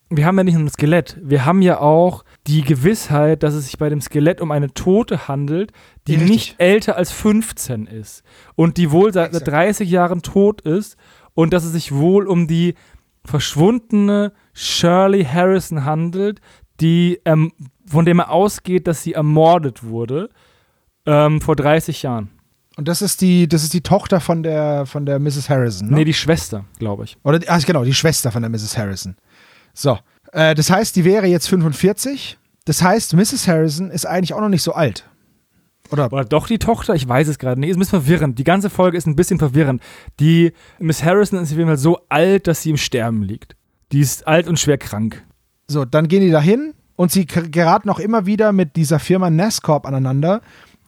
Wir haben ja nicht nur ein Skelett, wir haben ja auch die Gewissheit, dass es sich bei dem Skelett um eine Tote handelt, die richtig. nicht älter als 15 ist und die wohl seit Exakt. 30 Jahren tot ist und dass es sich wohl um die verschwundene Shirley Harrison handelt, die ähm, von dem er ausgeht, dass sie ermordet wurde ähm, vor 30 Jahren. Und das ist die, das ist die Tochter von der, von der Mrs. Harrison. Ne? Nee, die Schwester, glaube ich. Oder ach, genau, die Schwester von der Mrs. Harrison. So. Äh, das heißt, die wäre jetzt 45. Das heißt, Mrs. Harrison ist eigentlich auch noch nicht so alt. Oder? Oder doch die Tochter? Ich weiß es gerade nicht. Ist ein bisschen verwirrend. Die ganze Folge ist ein bisschen verwirrend. Die Miss Harrison ist auf jeden Fall so alt, dass sie im Sterben liegt. Die ist alt und schwer krank. So, dann gehen die dahin und sie geraten auch immer wieder mit dieser Firma Nescorp aneinander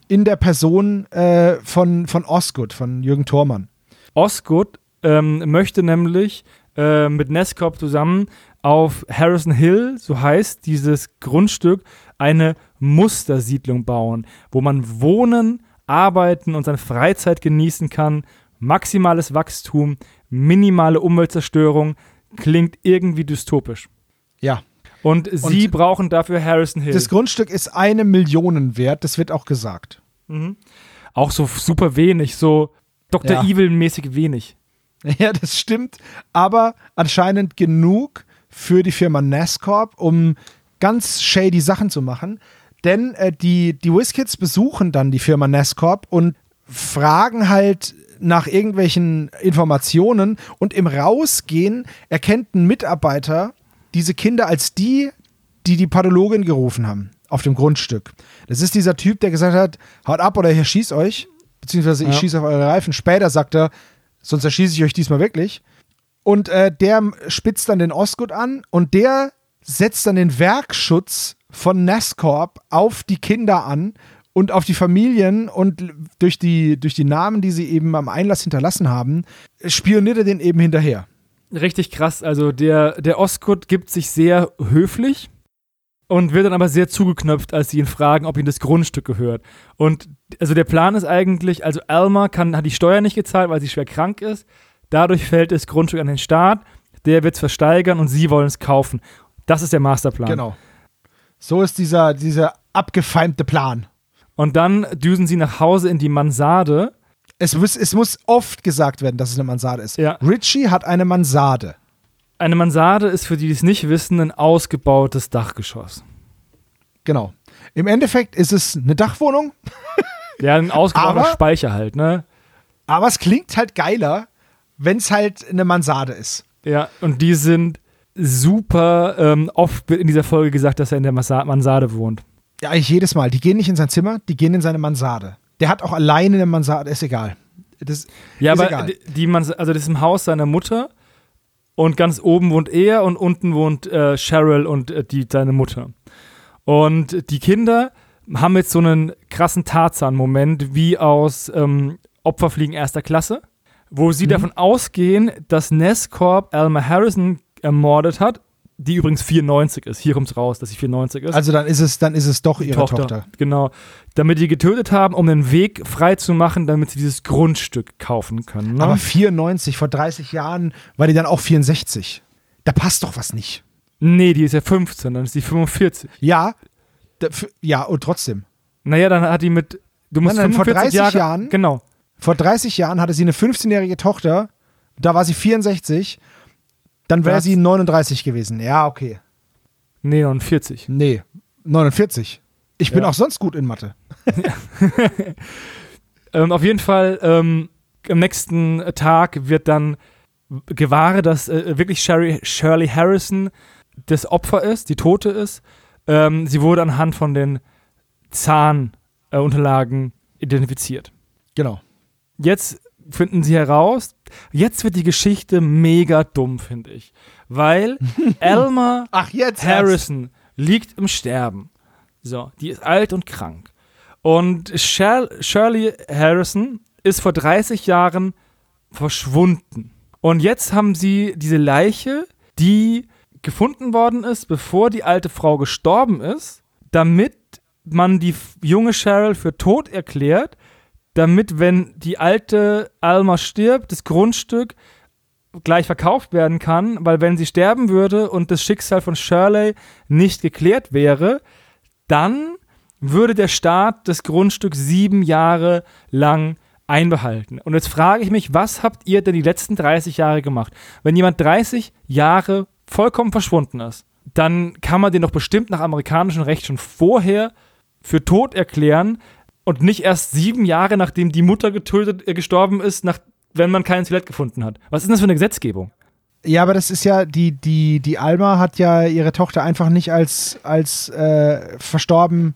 in der Person äh, von, von Osgood, von Jürgen Thormann. Osgood ähm, möchte nämlich äh, mit Nescop zusammen auf Harrison Hill, so heißt dieses Grundstück, eine Mustersiedlung bauen, wo man wohnen, arbeiten und seine Freizeit genießen kann. Maximales Wachstum, minimale Umweltzerstörung, klingt irgendwie dystopisch. Ja. Und sie brauchen dafür Harrison Hill. Das Grundstück ist eine Million wert, das wird auch gesagt. Auch so super wenig, so Dr. Ja. Evil-mäßig wenig. Ja, das stimmt, aber anscheinend genug für die Firma Nescorp, um ganz shady Sachen zu machen. Denn äh, die, die WizKids besuchen dann die Firma Nescorp und fragen halt nach irgendwelchen Informationen und im Rausgehen erkennt ein Mitarbeiter diese Kinder als die, die die Pathologin gerufen haben auf dem Grundstück. Das ist dieser Typ, der gesagt hat, haut ab oder ich schieß euch, beziehungsweise ich Ja. schieße auf eure Reifen. Später sagt er, sonst erschieße ich euch diesmal wirklich. Und äh, der spitzt dann den Osgood an und der setzt dann den Werkschutz von Nescorp auf die Kinder an und auf die Familien und durch die, durch die Namen, die sie eben am Einlass hinterlassen haben, spioniert er den eben hinterher. Richtig krass. Also der, der Osgood gibt sich sehr höflich und wird dann aber sehr zugeknöpft, als sie ihn fragen, ob ihm das Grundstück gehört. Und also der Plan ist eigentlich, also Alma kann, hat die Steuer nicht gezahlt, weil sie schwer krank ist. Dadurch fällt das Grundstück an den Staat. Der wird es versteigern und sie wollen es kaufen. Das ist der Masterplan. Genau. So ist dieser, dieser abgefeimte Plan. Und dann düsen sie nach Hause in die Mansarde. Es muss, es muss oft gesagt werden, dass es eine Mansarde ist. Ja. Richie hat eine Mansarde. Eine Mansarde ist für die, die es nicht wissen, ein ausgebautes Dachgeschoss. Genau. Im Endeffekt ist es eine Dachwohnung, Ja, ein ausgebauter Aber- Speicher halt, ne? aber es klingt halt geiler, wenn es halt eine Mansarde ist. Ja, und die sind super. Ähm, oft wird in dieser Folge gesagt, dass er in der Mansarde wohnt. Ja, eigentlich jedes Mal. Die gehen nicht in sein Zimmer, die gehen in seine Mansarde. Der hat auch alleine eine Mansarde, ist egal. Das, Ja, ist aber egal. die, die Mans also das ist im Haus seiner Mutter und ganz oben wohnt er und unten wohnt äh, Cheryl und äh, die, seine Mutter. Und die Kinder haben jetzt so einen krassen Tarzan-Moment wie aus ähm, Opferfliegen erster Klasse, wo Mhm. sie davon ausgehen, dass Nescorp Alma Harrison ermordet hat, die übrigens 94 ist. Hier kommt's raus, dass sie 94 ist. Also dann ist es, dann ist es doch ihre Tochter. Genau. Damit die getötet haben, um den Weg frei zu machen, damit sie dieses Grundstück kaufen können. Ne? Aber 94, vor 30 Jahren war die dann auch 64. Da passt doch was nicht. nee, die ist ja 15, dann ist die 45. Ja, da, ja, und trotzdem. Naja, dann hat die mit. Du musst Nein, vor 45 30 Jahre, Jahren? Genau. Vor 30 Jahren hatte sie eine 15-jährige Tochter, da war sie 64, dann wäre sie 39 gewesen. Ja, okay. Nee, 49. Nee, 49. Ich bin Ja. auch sonst gut in Mathe. Ähm, auf jeden Fall, ähm, am nächsten Tag wird dann gewahre, dass äh, wirklich Sherry, Shirley Harrison das Opfer ist, die Tote ist. Ähm, sie wurde anhand von den Zahnunterlagen äh, identifiziert. Genau. Jetzt finden sie heraus, jetzt wird die Geschichte mega dumm, finde ich. Weil Elmer Ach. Harrison liegt im Sterben. So, die ist alt und krank. Und Shir Shirley Harrison ist vor 30 Jahren verschwunden. Und jetzt haben sie diese Leiche, die gefunden worden ist, bevor die alte Frau gestorben ist, damit man die junge Cheryl für tot erklärt, damit, wenn die alte Alma stirbt, das Grundstück gleich verkauft werden kann, weil wenn sie sterben würde und das Schicksal von Shirley nicht geklärt wäre, dann würde der Staat das Grundstück sieben Jahre lang einbehalten. Und jetzt frage ich mich, was habt ihr denn die letzten 30 Jahre gemacht? Wenn jemand 30 Jahre vollkommen verschwunden ist, dann kann man den doch bestimmt nach amerikanischem Recht schon vorher für tot erklären und nicht erst sieben Jahre, nachdem die Mutter getötet, äh, gestorben ist, nach, wenn man kein Skelett gefunden hat. Was ist denn das für eine Gesetzgebung? Ja, aber das ist ja, die, die, die Alma hat ja ihre Tochter einfach nicht als, als äh, verstorben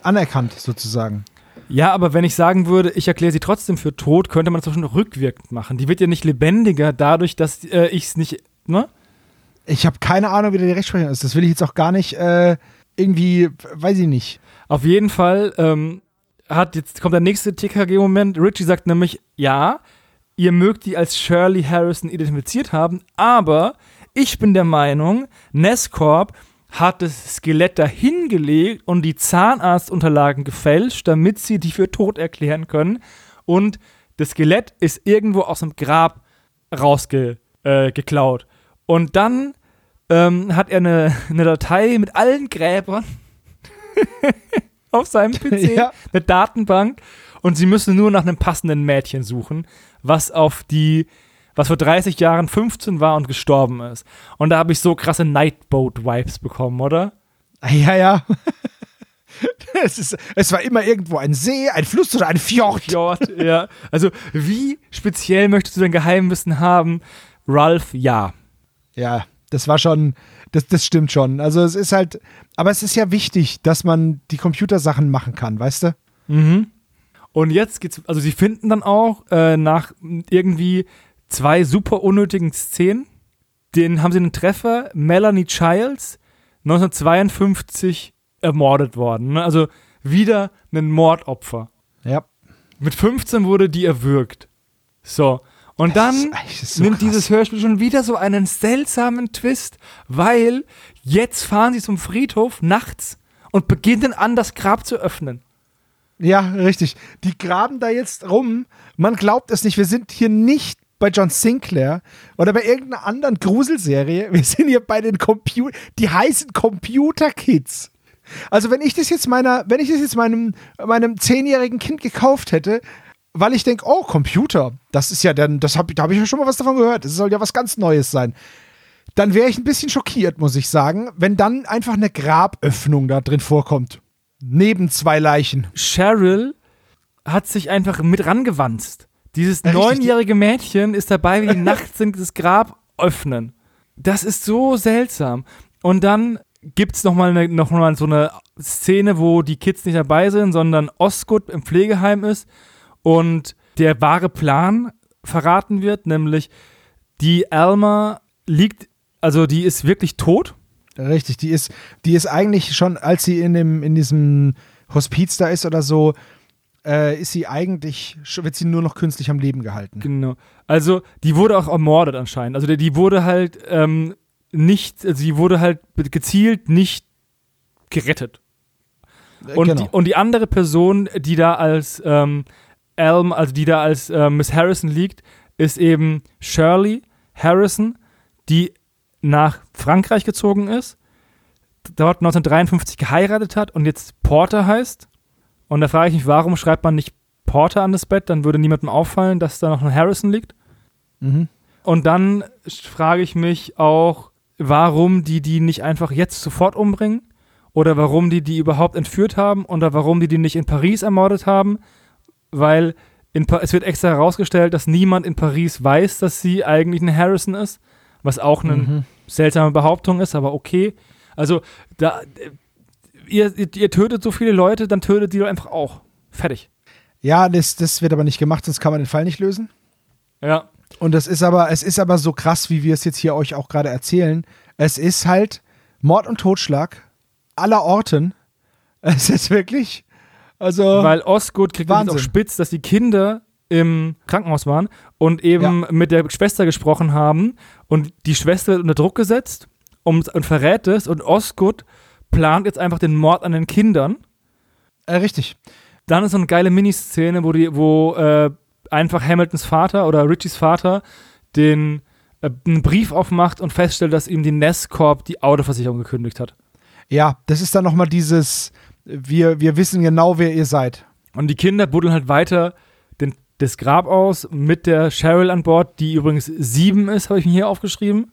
anerkannt, sozusagen. Ja, aber wenn ich sagen würde, ich erkläre sie trotzdem für tot, könnte man das doch schon rückwirkend machen. Die wird ja nicht lebendiger dadurch, dass äh, ich es nicht, ne? Ich habe keine Ahnung, wie da die Rechtsprechung ist. Das will ich jetzt auch gar nicht äh, irgendwie, weiß ich nicht. Auf jeden Fall ähm, hat jetzt kommt der nächste TKG-Moment. Richie sagt nämlich, ja, ihr mögt die als Shirley Harrison identifiziert haben, aber ich bin der Meinung, Nescorp hat das Skelett dahingelegt und die Zahnarztunterlagen gefälscht, damit sie die für tot erklären können. Und das Skelett ist irgendwo aus dem Grab rausgeklaut. Äh. Und dann ähm, hat er eine, eine Datei mit allen Gräbern auf seinem PC, Ja. eine Datenbank. Und sie müssen nur nach einem passenden Mädchen suchen, was auf die, was vor 30 Jahren 15 war und gestorben ist. Und da habe ich so krasse Nightboat-Vibes bekommen, oder? Ja, ja. es, ist, es war immer irgendwo ein See, ein Fluss oder ein Fjord. Fjord, ja. Also, wie speziell möchtest du dein Geheimwissen haben? Ralph, ja. Ja, das war schon, das, das stimmt schon. Also es ist halt, aber es ist ja wichtig, dass man die Computersachen machen kann, weißt du? Mhm. Und jetzt geht's, also sie finden dann auch äh, nach irgendwie zwei super unnötigen Szenen, den haben sie einen Treffer, Melanie Childs, 1952 ermordet worden. Ne? Also wieder ein Mordopfer. Ja. Mit 15 wurde die erwürgt. So. Und dann so nimmt krass. dieses Hörspiel schon wieder so einen seltsamen Twist, weil jetzt fahren sie zum Friedhof nachts und beginnen an, das Grab zu öffnen. Ja, richtig. Die graben da jetzt rum. Man glaubt es nicht. Wir sind hier nicht bei John Sinclair oder bei irgendeiner anderen Gruselserie. Wir sind hier bei den Computer. Die heißen Computer Kids. Also wenn ich das jetzt meiner, wenn ich das jetzt meinem meinem zehnjährigen Kind gekauft hätte, weil ich denke, oh Computer, das ist ja dann, das hab, da habe ich ja schon mal was davon gehört. Das soll ja was ganz Neues sein. Dann wäre ich ein bisschen schockiert, muss ich sagen, wenn dann einfach eine Graböffnung da drin vorkommt. Neben zwei Leichen. Cheryl hat sich einfach mit rangewanzt. Dieses Ja, neunjährige Mädchen ist dabei, wie die nachts das Grab öffnen. Das ist so seltsam. Und dann gibt es nochmal eine, noch mal so eine Szene, wo die Kids nicht dabei sind, sondern Osgood im Pflegeheim ist und der wahre Plan verraten wird, nämlich die Alma liegt, also die ist wirklich tot. Richtig, die ist, die ist eigentlich schon, als sie in, dem, in diesem Hospiz da ist oder so, äh, ist sie eigentlich, wird sie nur noch künstlich am Leben gehalten. Genau. Also, die wurde auch ermordet anscheinend. Also, die, die wurde halt ähm, nicht, also die wurde halt gezielt nicht gerettet. Und, genau. die, und die andere Person, die da als ähm, Elm, also die da als äh, Miss Harrison liegt, ist eben Shirley Harrison, die nach Frankreich gezogen ist, dort 1953 geheiratet hat und jetzt Porter heißt. Und da frage ich mich, warum schreibt man nicht Porter an das Bett? Dann würde niemandem auffallen, dass da noch ein Harrison liegt. mhm. Und dann frage ich mich auch, warum die die nicht einfach jetzt sofort umbringen oder warum die die überhaupt entführt haben oder warum die die nicht in Paris ermordet haben, weil es wird extra herausgestellt, dass niemand in Paris weiß, dass sie eigentlich eine Harrison ist, was auch eine Mhm. seltsame Behauptung ist, aber okay. Also da ihr, ihr, ihr tötet so viele Leute, dann tötet die doch einfach auch. Fertig. Ja, das, das wird aber nicht gemacht, sonst kann man den Fall nicht lösen. Ja. Und das ist aber, es ist aber so krass, wie wir es jetzt hier euch auch gerade erzählen. Es ist halt Mord und Totschlag aller Orten. Es ist wirklich, also Weil Osgood kriegt jetzt auch Wahnsinn. spitz, dass die Kinder im Krankenhaus waren und eben mit der Schwester gesprochen haben und die Schwester wird unter Druck gesetzt und, und verrät es und Osgood plant jetzt einfach den Mord an den Kindern. äh, richtig. Dann ist so eine geile Miniszene, wo, die, wo äh, einfach Hamiltons Vater oder Richies Vater den äh, einen Brief aufmacht und feststellt, dass ihm die Nestcorp die Autoversicherung gekündigt hat. Ja, das ist dann nochmal dieses, wir, wir wissen genau, wer ihr seid. Und die Kinder buddeln halt weiter den, das Grab aus mit der Cheryl an Bord, die übrigens sieben ist, habe ich mir hier aufgeschrieben.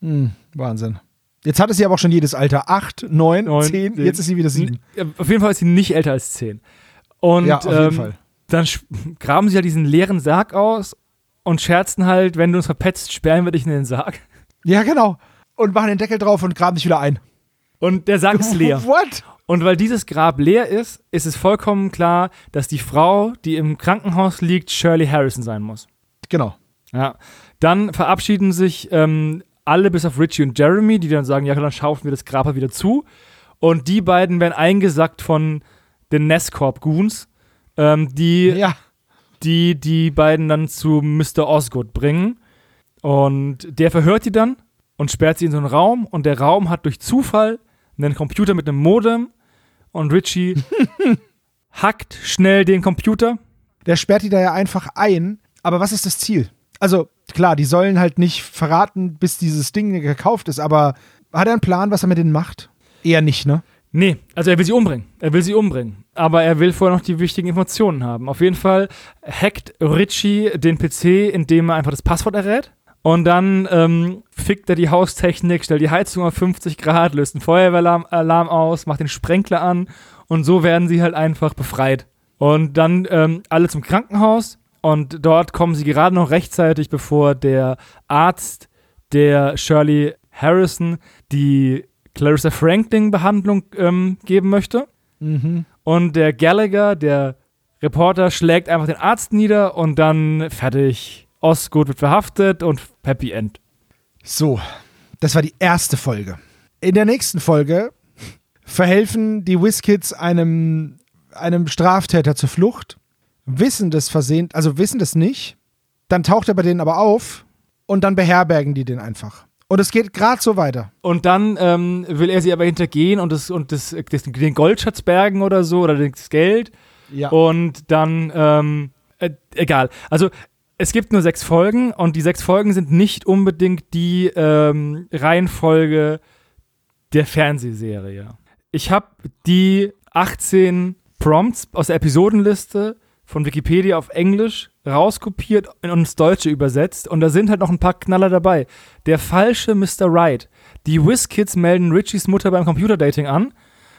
Hm, Wahnsinn. Jetzt hatte sie aber auch schon jedes Alter. Acht, neun, Neun, zehn, zehn. jetzt ist sie wieder sieben. Ja, Auf jeden Fall ist sie nicht älter als zehn. Und ja, auf jeden ähm, Fall. dann graben sie halt diesen leeren Sarg aus und scherzen halt, wenn du uns verpetzt, sperren wir dich in den Sarg. Ja, genau. Und machen den Deckel drauf und graben sich wieder ein. Und der Sarg ist leer. What? Und weil dieses Grab leer ist, ist es vollkommen klar, dass die Frau, die im Krankenhaus liegt, Shirley Harrison sein muss. Genau. Ja. Dann verabschieden sich ähm, alle bis auf Richie und Jeremy, die dann sagen, ja, dann schaufeln wir das Grab halt wieder zu. Und die beiden werden eingesackt von den Nescorp-Goons, ähm, die, Ja. die die beiden dann zu Mr. Osgood bringen. Und der verhört die dann und sperrt sie in so einen Raum. Und der Raum hat durch Zufall einen Computer mit einem Modem. Und Richie hackt schnell den Computer. Der sperrt die da ja einfach ein. Aber was ist das Ziel? Also, klar, die sollen halt nicht verraten, bis dieses Ding gekauft ist, aber hat er einen Plan, was er mit denen macht? Eher nicht, ne? Nee, also er will sie umbringen. Er will sie umbringen. Aber er will vorher noch die wichtigen Informationen haben. Auf jeden Fall hackt Richie den PC, indem er einfach das Passwort errät. Und dann ähm, fickt er die Haustechnik, stellt die Heizung auf 50 Grad, löst einen Feuerwehralarm Alarm aus, macht den Sprenkler an und so werden sie halt einfach befreit. Und dann ähm, alle zum Krankenhaus und dort kommen sie gerade noch rechtzeitig, bevor der Arzt der Shirley Harrison die Clarissa Franklin-Behandlung ähm, geben möchte. Mhm. Und der Gallagher, der Reporter, schlägt einfach den Arzt nieder und dann fertig. Osgood wird verhaftet und Happy End. So, das war die erste Folge. In der nächsten Folge verhelfen die WizKids einem, einem Straftäter zur Flucht, wissen das versehend, also wissen das nicht, dann taucht er bei denen aber auf und dann beherbergen die den einfach. Und es geht gerade so weiter. Und dann ähm, will er sie aber hintergehen und, das, und das, das, den Goldschatz bergen oder so oder das Geld. Ja. Und dann, ähm, äh, egal. Also es gibt nur sechs Folgen und die sechs Folgen sind nicht unbedingt die ähm, Reihenfolge der Fernsehserie. Ich habe die 18 Prompts aus der Episodenliste von Wikipedia auf Englisch rauskopiert und ins Deutsche übersetzt und da sind halt noch ein paar Knaller dabei. Der falsche Mr. Right. Die WizKids melden Richies Mutter beim Computerdating an,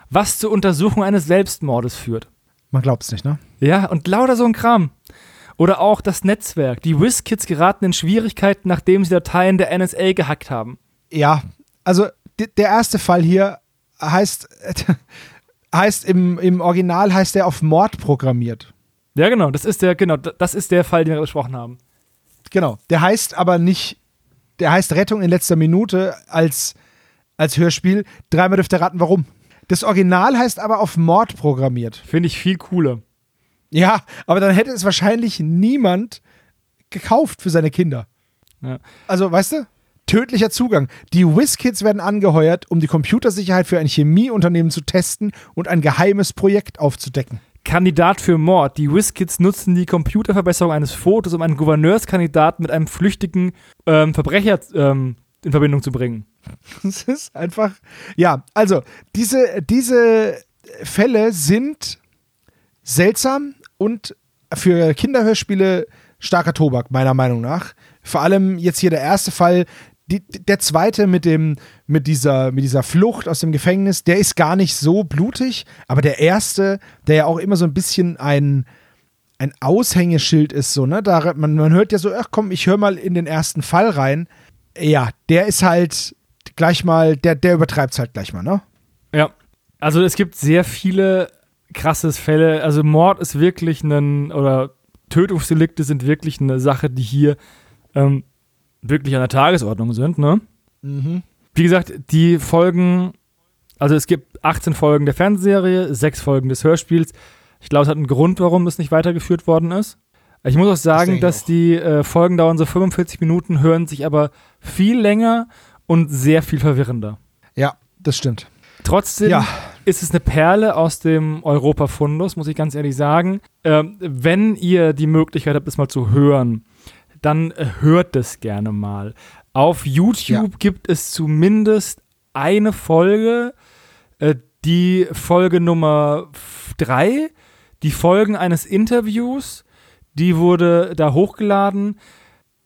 was zur Untersuchung eines Selbstmordes führt. Man glaubt es nicht, ne? Ja, und lauter so ein Kram. Oder auch das Netzwerk. Die WizKids geraten in Schwierigkeiten, nachdem sie Dateien der NSA gehackt haben. Ja, also der erste Fall hier heißt, heißt im, im Original heißt er auf Mord programmiert. Ja, genau, das ist der, genau, das ist der Fall, den wir besprochen haben. Genau. Der heißt aber nicht, der heißt Rettung in letzter Minute als, als Hörspiel. Dreimal dürft ihr raten, warum. Das Original heißt aber auf Mord programmiert. Finde ich viel cooler. Ja, aber dann hätte es wahrscheinlich niemand gekauft für seine Kinder. Ja. Also, weißt du? Tödlicher Zugang. Die WizKids werden angeheuert, um die Computersicherheit für ein Chemieunternehmen zu testen und ein geheimes Projekt aufzudecken. Kandidat für Mord. Die WizKids nutzen die Computerverbesserung eines Fotos, um einen Gouverneurskandidaten mit einem flüchtigen ähm, Verbrecher ähm, in Verbindung zu bringen. Das ist einfach. Ja, also, diese, diese Fälle sind seltsam und für Kinderhörspiele starker Tobak, meiner Meinung nach. Vor allem jetzt hier der erste Fall, die, der zweite mit dem, mit dieser, mit dieser Flucht aus dem Gefängnis, der ist gar nicht so blutig, aber der erste, der ja auch immer so ein bisschen ein, ein Aushängeschild ist, so, ne? Da, man, man hört ja so, ach komm, ich höre mal in den ersten Fall rein. Ja, der ist halt gleich mal, der, der übertreibt es halt gleich mal, ne? Ja. Also es gibt sehr viele krasses Fälle. Also Mord ist wirklich ein, oder Tötungsdelikte sind wirklich eine Sache, die hier ähm, wirklich an der Tagesordnung sind, ne? Mhm. Wie gesagt, die Folgen, also es gibt 18 Folgen der Fernsehserie, 6 Folgen des Hörspiels. Ich glaube, es hat einen Grund, warum es nicht weitergeführt worden ist. Ich muss auch sagen, ich dass auch. die äh, Folgen dauern so 45 Minuten, hören sich aber viel länger und sehr viel verwirrender. Ja, das stimmt. Trotzdem Ja. Ist es eine Perle aus dem Europa-Fundus, muss ich ganz ehrlich sagen. Ähm, wenn ihr die Möglichkeit habt, es mal zu hören, dann hört es gerne mal. Auf YouTube Ja. gibt es zumindest eine Folge, äh, die Folge Nummer 3, die Folgen eines Interviews, die wurde da hochgeladen.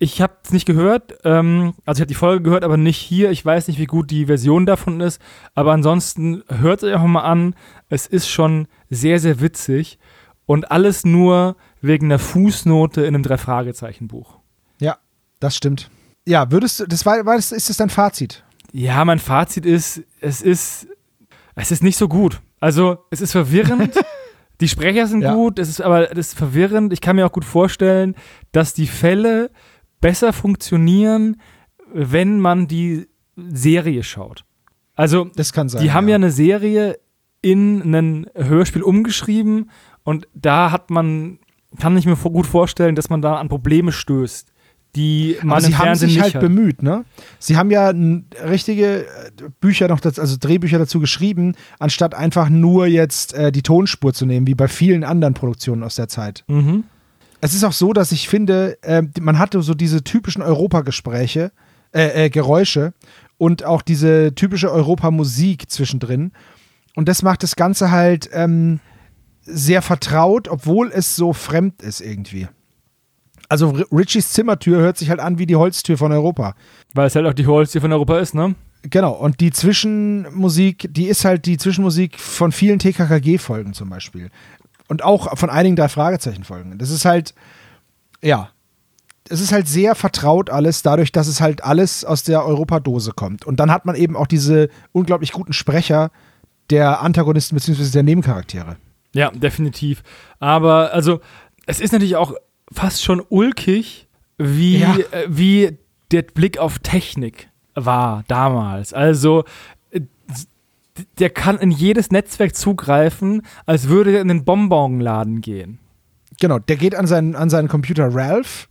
Ich habe es nicht gehört, ähm, also ich habe die Folge gehört, aber nicht hier. Ich weiß nicht, wie gut die Version davon ist, aber ansonsten hört es euch auch mal an. Es ist schon sehr, sehr witzig und alles nur wegen einer Fußnote in einem Drei-Fragezeichen-Buch. Ja, das stimmt. Ja, würdest du, das war, war das, ist das dein Fazit? Ja, mein Fazit ist, es ist, es ist nicht so gut. Also, es ist verwirrend. die Sprecher sind Ja. gut, es ist aber das ist verwirrend. Ich kann mir auch gut vorstellen, dass die Fälle besser funktionieren, wenn man die Serie schaut. Also, Das kann sein. die haben ja eine Serie in ein Hörspiel umgeschrieben und da hat man, kann ich mir gut vorstellen, dass man da an Probleme stößt, die man Aber sie haben Fernsehen sich halt hat. bemüht, ne? Sie haben ja richtige äh, Bücher noch, dazu, also Drehbücher dazu geschrieben, anstatt einfach nur jetzt äh, die Tonspur zu nehmen, wie bei vielen anderen Produktionen aus der Zeit. Mhm. Es ist auch so, dass ich finde, äh, man hatte so diese typischen Europagespräche, äh, äh, Geräusche und auch diese typische Europamusik zwischendrin. Und das macht das Ganze halt ähm, sehr vertraut, obwohl es so fremd ist irgendwie. Also Richies Zimmertür hört sich halt an wie die Holztür von Europa. Weil es halt auch die Holztür von Europa ist, ne? Genau, und die Zwischenmusik, die ist halt die Zwischenmusik von vielen TKKG-Folgen zum Beispiel. Und auch von einigen drei Fragezeichen-Folgen. Das ist halt, ja, es ist halt sehr vertraut alles, dadurch, dass es halt alles aus der Europadose kommt. Und dann hat man eben auch diese unglaublich guten Sprecher der Antagonisten bzw. der Nebencharaktere. Ja, definitiv. Aber also, es ist natürlich auch fast schon ulkig, wie, Ja. äh, wie der Blick auf Technik war damals. Also, der kann in jedes Netzwerk zugreifen, als würde er in den Bonbonladen gehen. Genau, der geht an seinen, an seinen Computer Ralph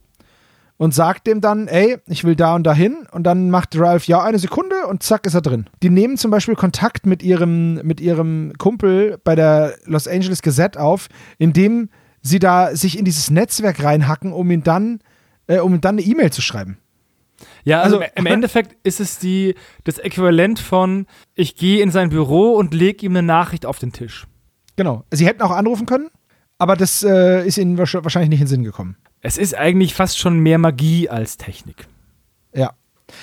und sagt dem dann, ey, ich will da und dahin. Und dann macht Ralph, ja, eine Sekunde und zack ist er drin. Die nehmen zum Beispiel Kontakt mit ihrem, mit ihrem Kumpel bei der Los Angeles Gazette auf, indem sie da sich in dieses Netzwerk reinhacken, um ihn dann, äh, um dann eine E-Mail zu schreiben. Ja, also, Also- im Endeffekt ist es die, das Äquivalent von, ich gehe in sein Büro und lege ihm eine Nachricht auf den Tisch. Genau. Sie hätten auch anrufen können, aber das äh, ist ihnen wahrsch- wahrscheinlich nicht in den Sinn gekommen. Es ist eigentlich fast schon mehr Magie als Technik. Ja.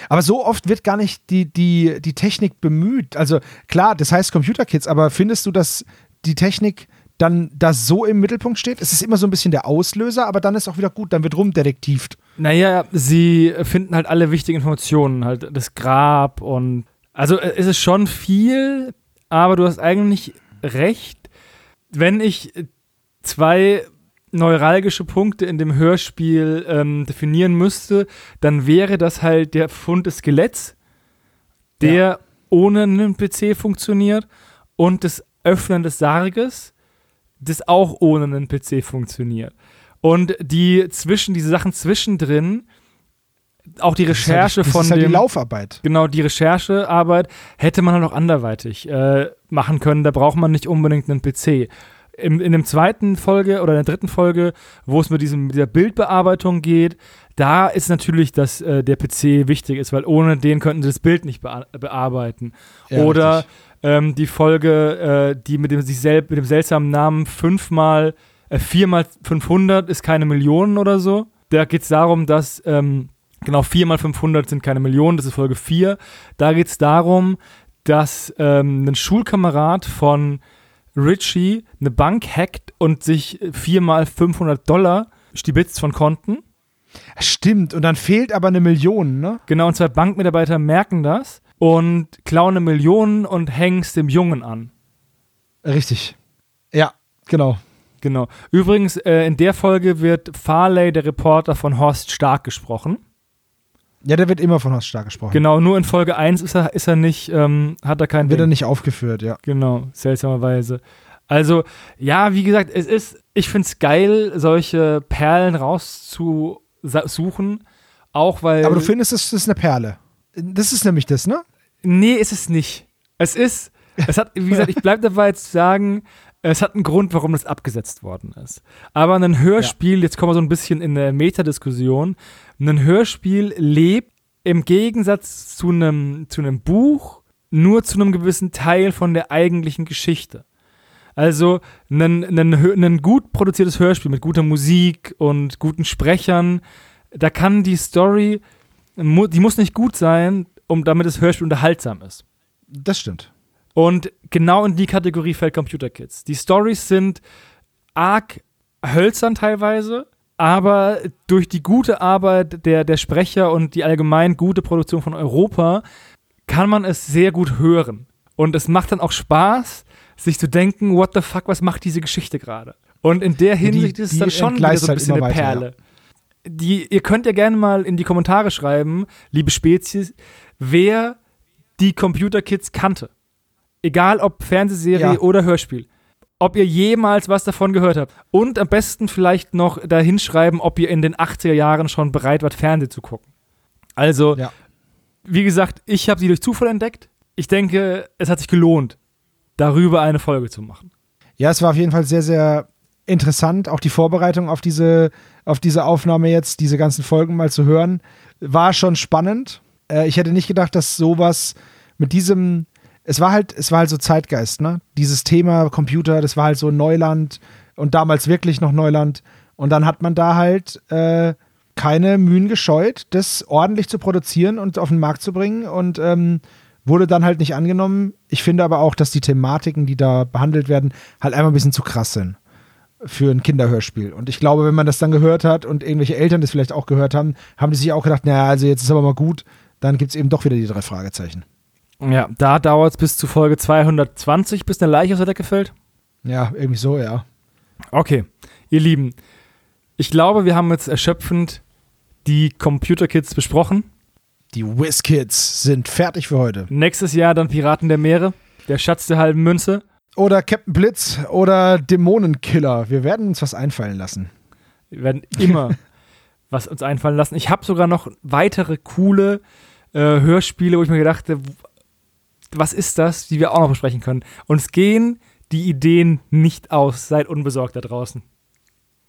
Aber so oft wird gar nicht die, die, die Technik bemüht. Also klar, das heißt Computer Kids, aber findest du, dass die Technik dann da so im Mittelpunkt steht? Es ist immer so ein bisschen der Auslöser, aber dann ist auch wieder gut, dann wird rumdetektivt. Naja, sie finden halt alle wichtigen Informationen, halt das Grab und. Also äh, es ist schon viel, aber du hast eigentlich recht. Wenn ich zwei neuralgische Punkte in dem Hörspiel ähm, definieren müsste, dann wäre das halt der Fund des Skeletts, der ohne einen PC funktioniert, und das Öffnen des Sarges, das auch ohne einen PC funktioniert. Und die zwischen, diese Sachen zwischendrin, auch die Recherche das ist halt, von das ist halt die dem, Laufarbeit. genau, die Recherchearbeit hätte man halt auch anderweitig äh, machen können. Da braucht man nicht unbedingt einen PC. Im, in dem zweiten Folge oder in der dritten Folge, wo es mit, diesem, mit dieser Bildbearbeitung geht, da ist natürlich, dass äh, der PC wichtig ist, weil ohne den könnten sie das Bild nicht bea bearbeiten. Ja, oder ähm, die Folge, äh, die mit dem, sich sel mit dem seltsamen Namen fünfmal, äh, viermal 500 ist keine Million oder so. Da geht es darum, dass ähm, Genau, 4 mal 500 sind keine Millionen, das ist Folge 4. Da geht es darum, dass ähm, ein Schulkamerad von Richie eine Bank hackt und sich 4 mal 500 Dollar stibitzt von Konten. Stimmt, und dann fehlt aber eine Million, ne? Genau, und zwei Bankmitarbeiter merken das und klauen eine Million und hängen es dem Jungen an. Richtig. Ja, genau. Genau. Übrigens, äh, in der Folge wird Farley, der Reporter von Horst Stark, gesprochen. Ja, der wird immer von Horst Stark gesprochen. Genau, nur in Folge 1 ist er, ist er nicht, ähm, hat er keinen Wird er Ding. nicht aufgeführt, ja. Genau, seltsamerweise. Also, ja, wie gesagt, es ist, ich finde es geil, solche Perlen rauszusuchen. Auch weil. Aber du findest, das ist eine Perle. Das ist nämlich das, ne? Nee, ist es nicht. Es ist, es hat, wie gesagt, ich bleibe dabei zu sagen, es hat einen Grund, warum das abgesetzt worden ist. Aber ein Hörspiel, jetzt kommen wir so ein bisschen in eine Metadiskussion, ein Hörspiel lebt im Gegensatz zu einem, zu einem Buch nur zu einem gewissen Teil von der eigentlichen Geschichte. Also ein, ein, ein gut produziertes Hörspiel mit guter Musik und guten Sprechern, da kann die Story, die muss nicht gut sein, um damit das Hörspiel unterhaltsam ist. Das stimmt. Und genau in die Kategorie fällt Computer Kids. Die Stories sind arg hölzern teilweise, aber durch die gute Arbeit der, der Sprecher und die allgemein gute Produktion von Europa kann man es sehr gut hören. Und es macht dann auch Spaß, sich zu denken, what the fuck, was macht diese Geschichte gerade? Und in der die- Hinsicht ist es die dann schon wieder so ein halt bisschen immer eine weiter, Perle. Die, ihr könnt ja gerne mal in die Kommentare schreiben, liebe Spezies, wer die Computer Kids kannte. Egal ob Fernsehserie Ja. oder Hörspiel. Ob ihr jemals was davon gehört habt. Und am besten vielleicht noch dahin schreiben, ob ihr in den 80er Jahren schon bereit wart, Fernsehen zu gucken. Also, Ja. wie gesagt, ich habe sie durch Zufall entdeckt. Ich denke, es hat sich gelohnt, darüber eine Folge zu machen. Ja, es war auf jeden Fall sehr, sehr interessant. Auch die Vorbereitung auf diese, auf diese Aufnahme jetzt, diese ganzen Folgen mal zu hören, war schon spannend. Äh, ich hätte nicht gedacht, dass sowas mit diesem, es war halt, es war halt so Zeitgeist, ne? Dieses Thema Computer, das war halt so Neuland und damals wirklich noch Neuland. Und dann hat man da halt äh, keine Mühen gescheut, das ordentlich zu produzieren und auf den Markt zu bringen und ähm, wurde dann halt nicht angenommen. Ich finde aber auch, dass die Thematiken, die da behandelt werden, halt einmal ein bisschen zu krass sind für ein Kinderhörspiel. Und ich glaube, wenn man das dann gehört hat und irgendwelche Eltern das vielleicht auch gehört haben, haben die sich auch gedacht, naja, also jetzt ist aber mal gut, dann gibt es eben doch wieder die drei Fragezeichen. Ja, da dauert es bis zu Folge 220, bis eine Leiche aus der Decke fällt. Ja, irgendwie so, ja. Okay, ihr Lieben, ich glaube, wir haben jetzt erschöpfend die Computer Kids besprochen. Die WizKids sind fertig für heute. Nächstes Jahr dann Piraten der Meere, der Schatz der halben Münze. Oder Captain Blitz oder Dämonenkiller. Wir werden uns was einfallen lassen. Wir werden immer was uns einfallen lassen. Ich habe sogar noch weitere coole äh, Hörspiele, wo ich mir gedacht habe, was ist das, die wir auch noch besprechen können. Uns gehen die Ideen nicht aus. Seid unbesorgt da draußen.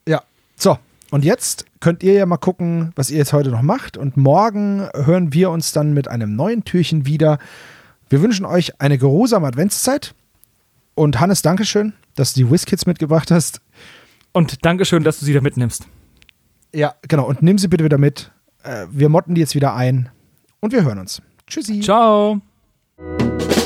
Ja. So, und jetzt könnt ihr ja mal gucken, was ihr jetzt heute noch macht. Und morgen hören wir uns dann mit einem neuen Türchen wieder. Wir wünschen euch eine geruhsame Adventszeit. Und Hannes, Dankeschön, dass du die WizKids mitgebracht hast. Und Dankeschön, dass du sie da mitnimmst. Ja, genau. Und nimm sie bitte wieder mit. Äh, Wir motten die jetzt wieder ein. Und wir hören uns. Tschüssi. Ciao. Thank you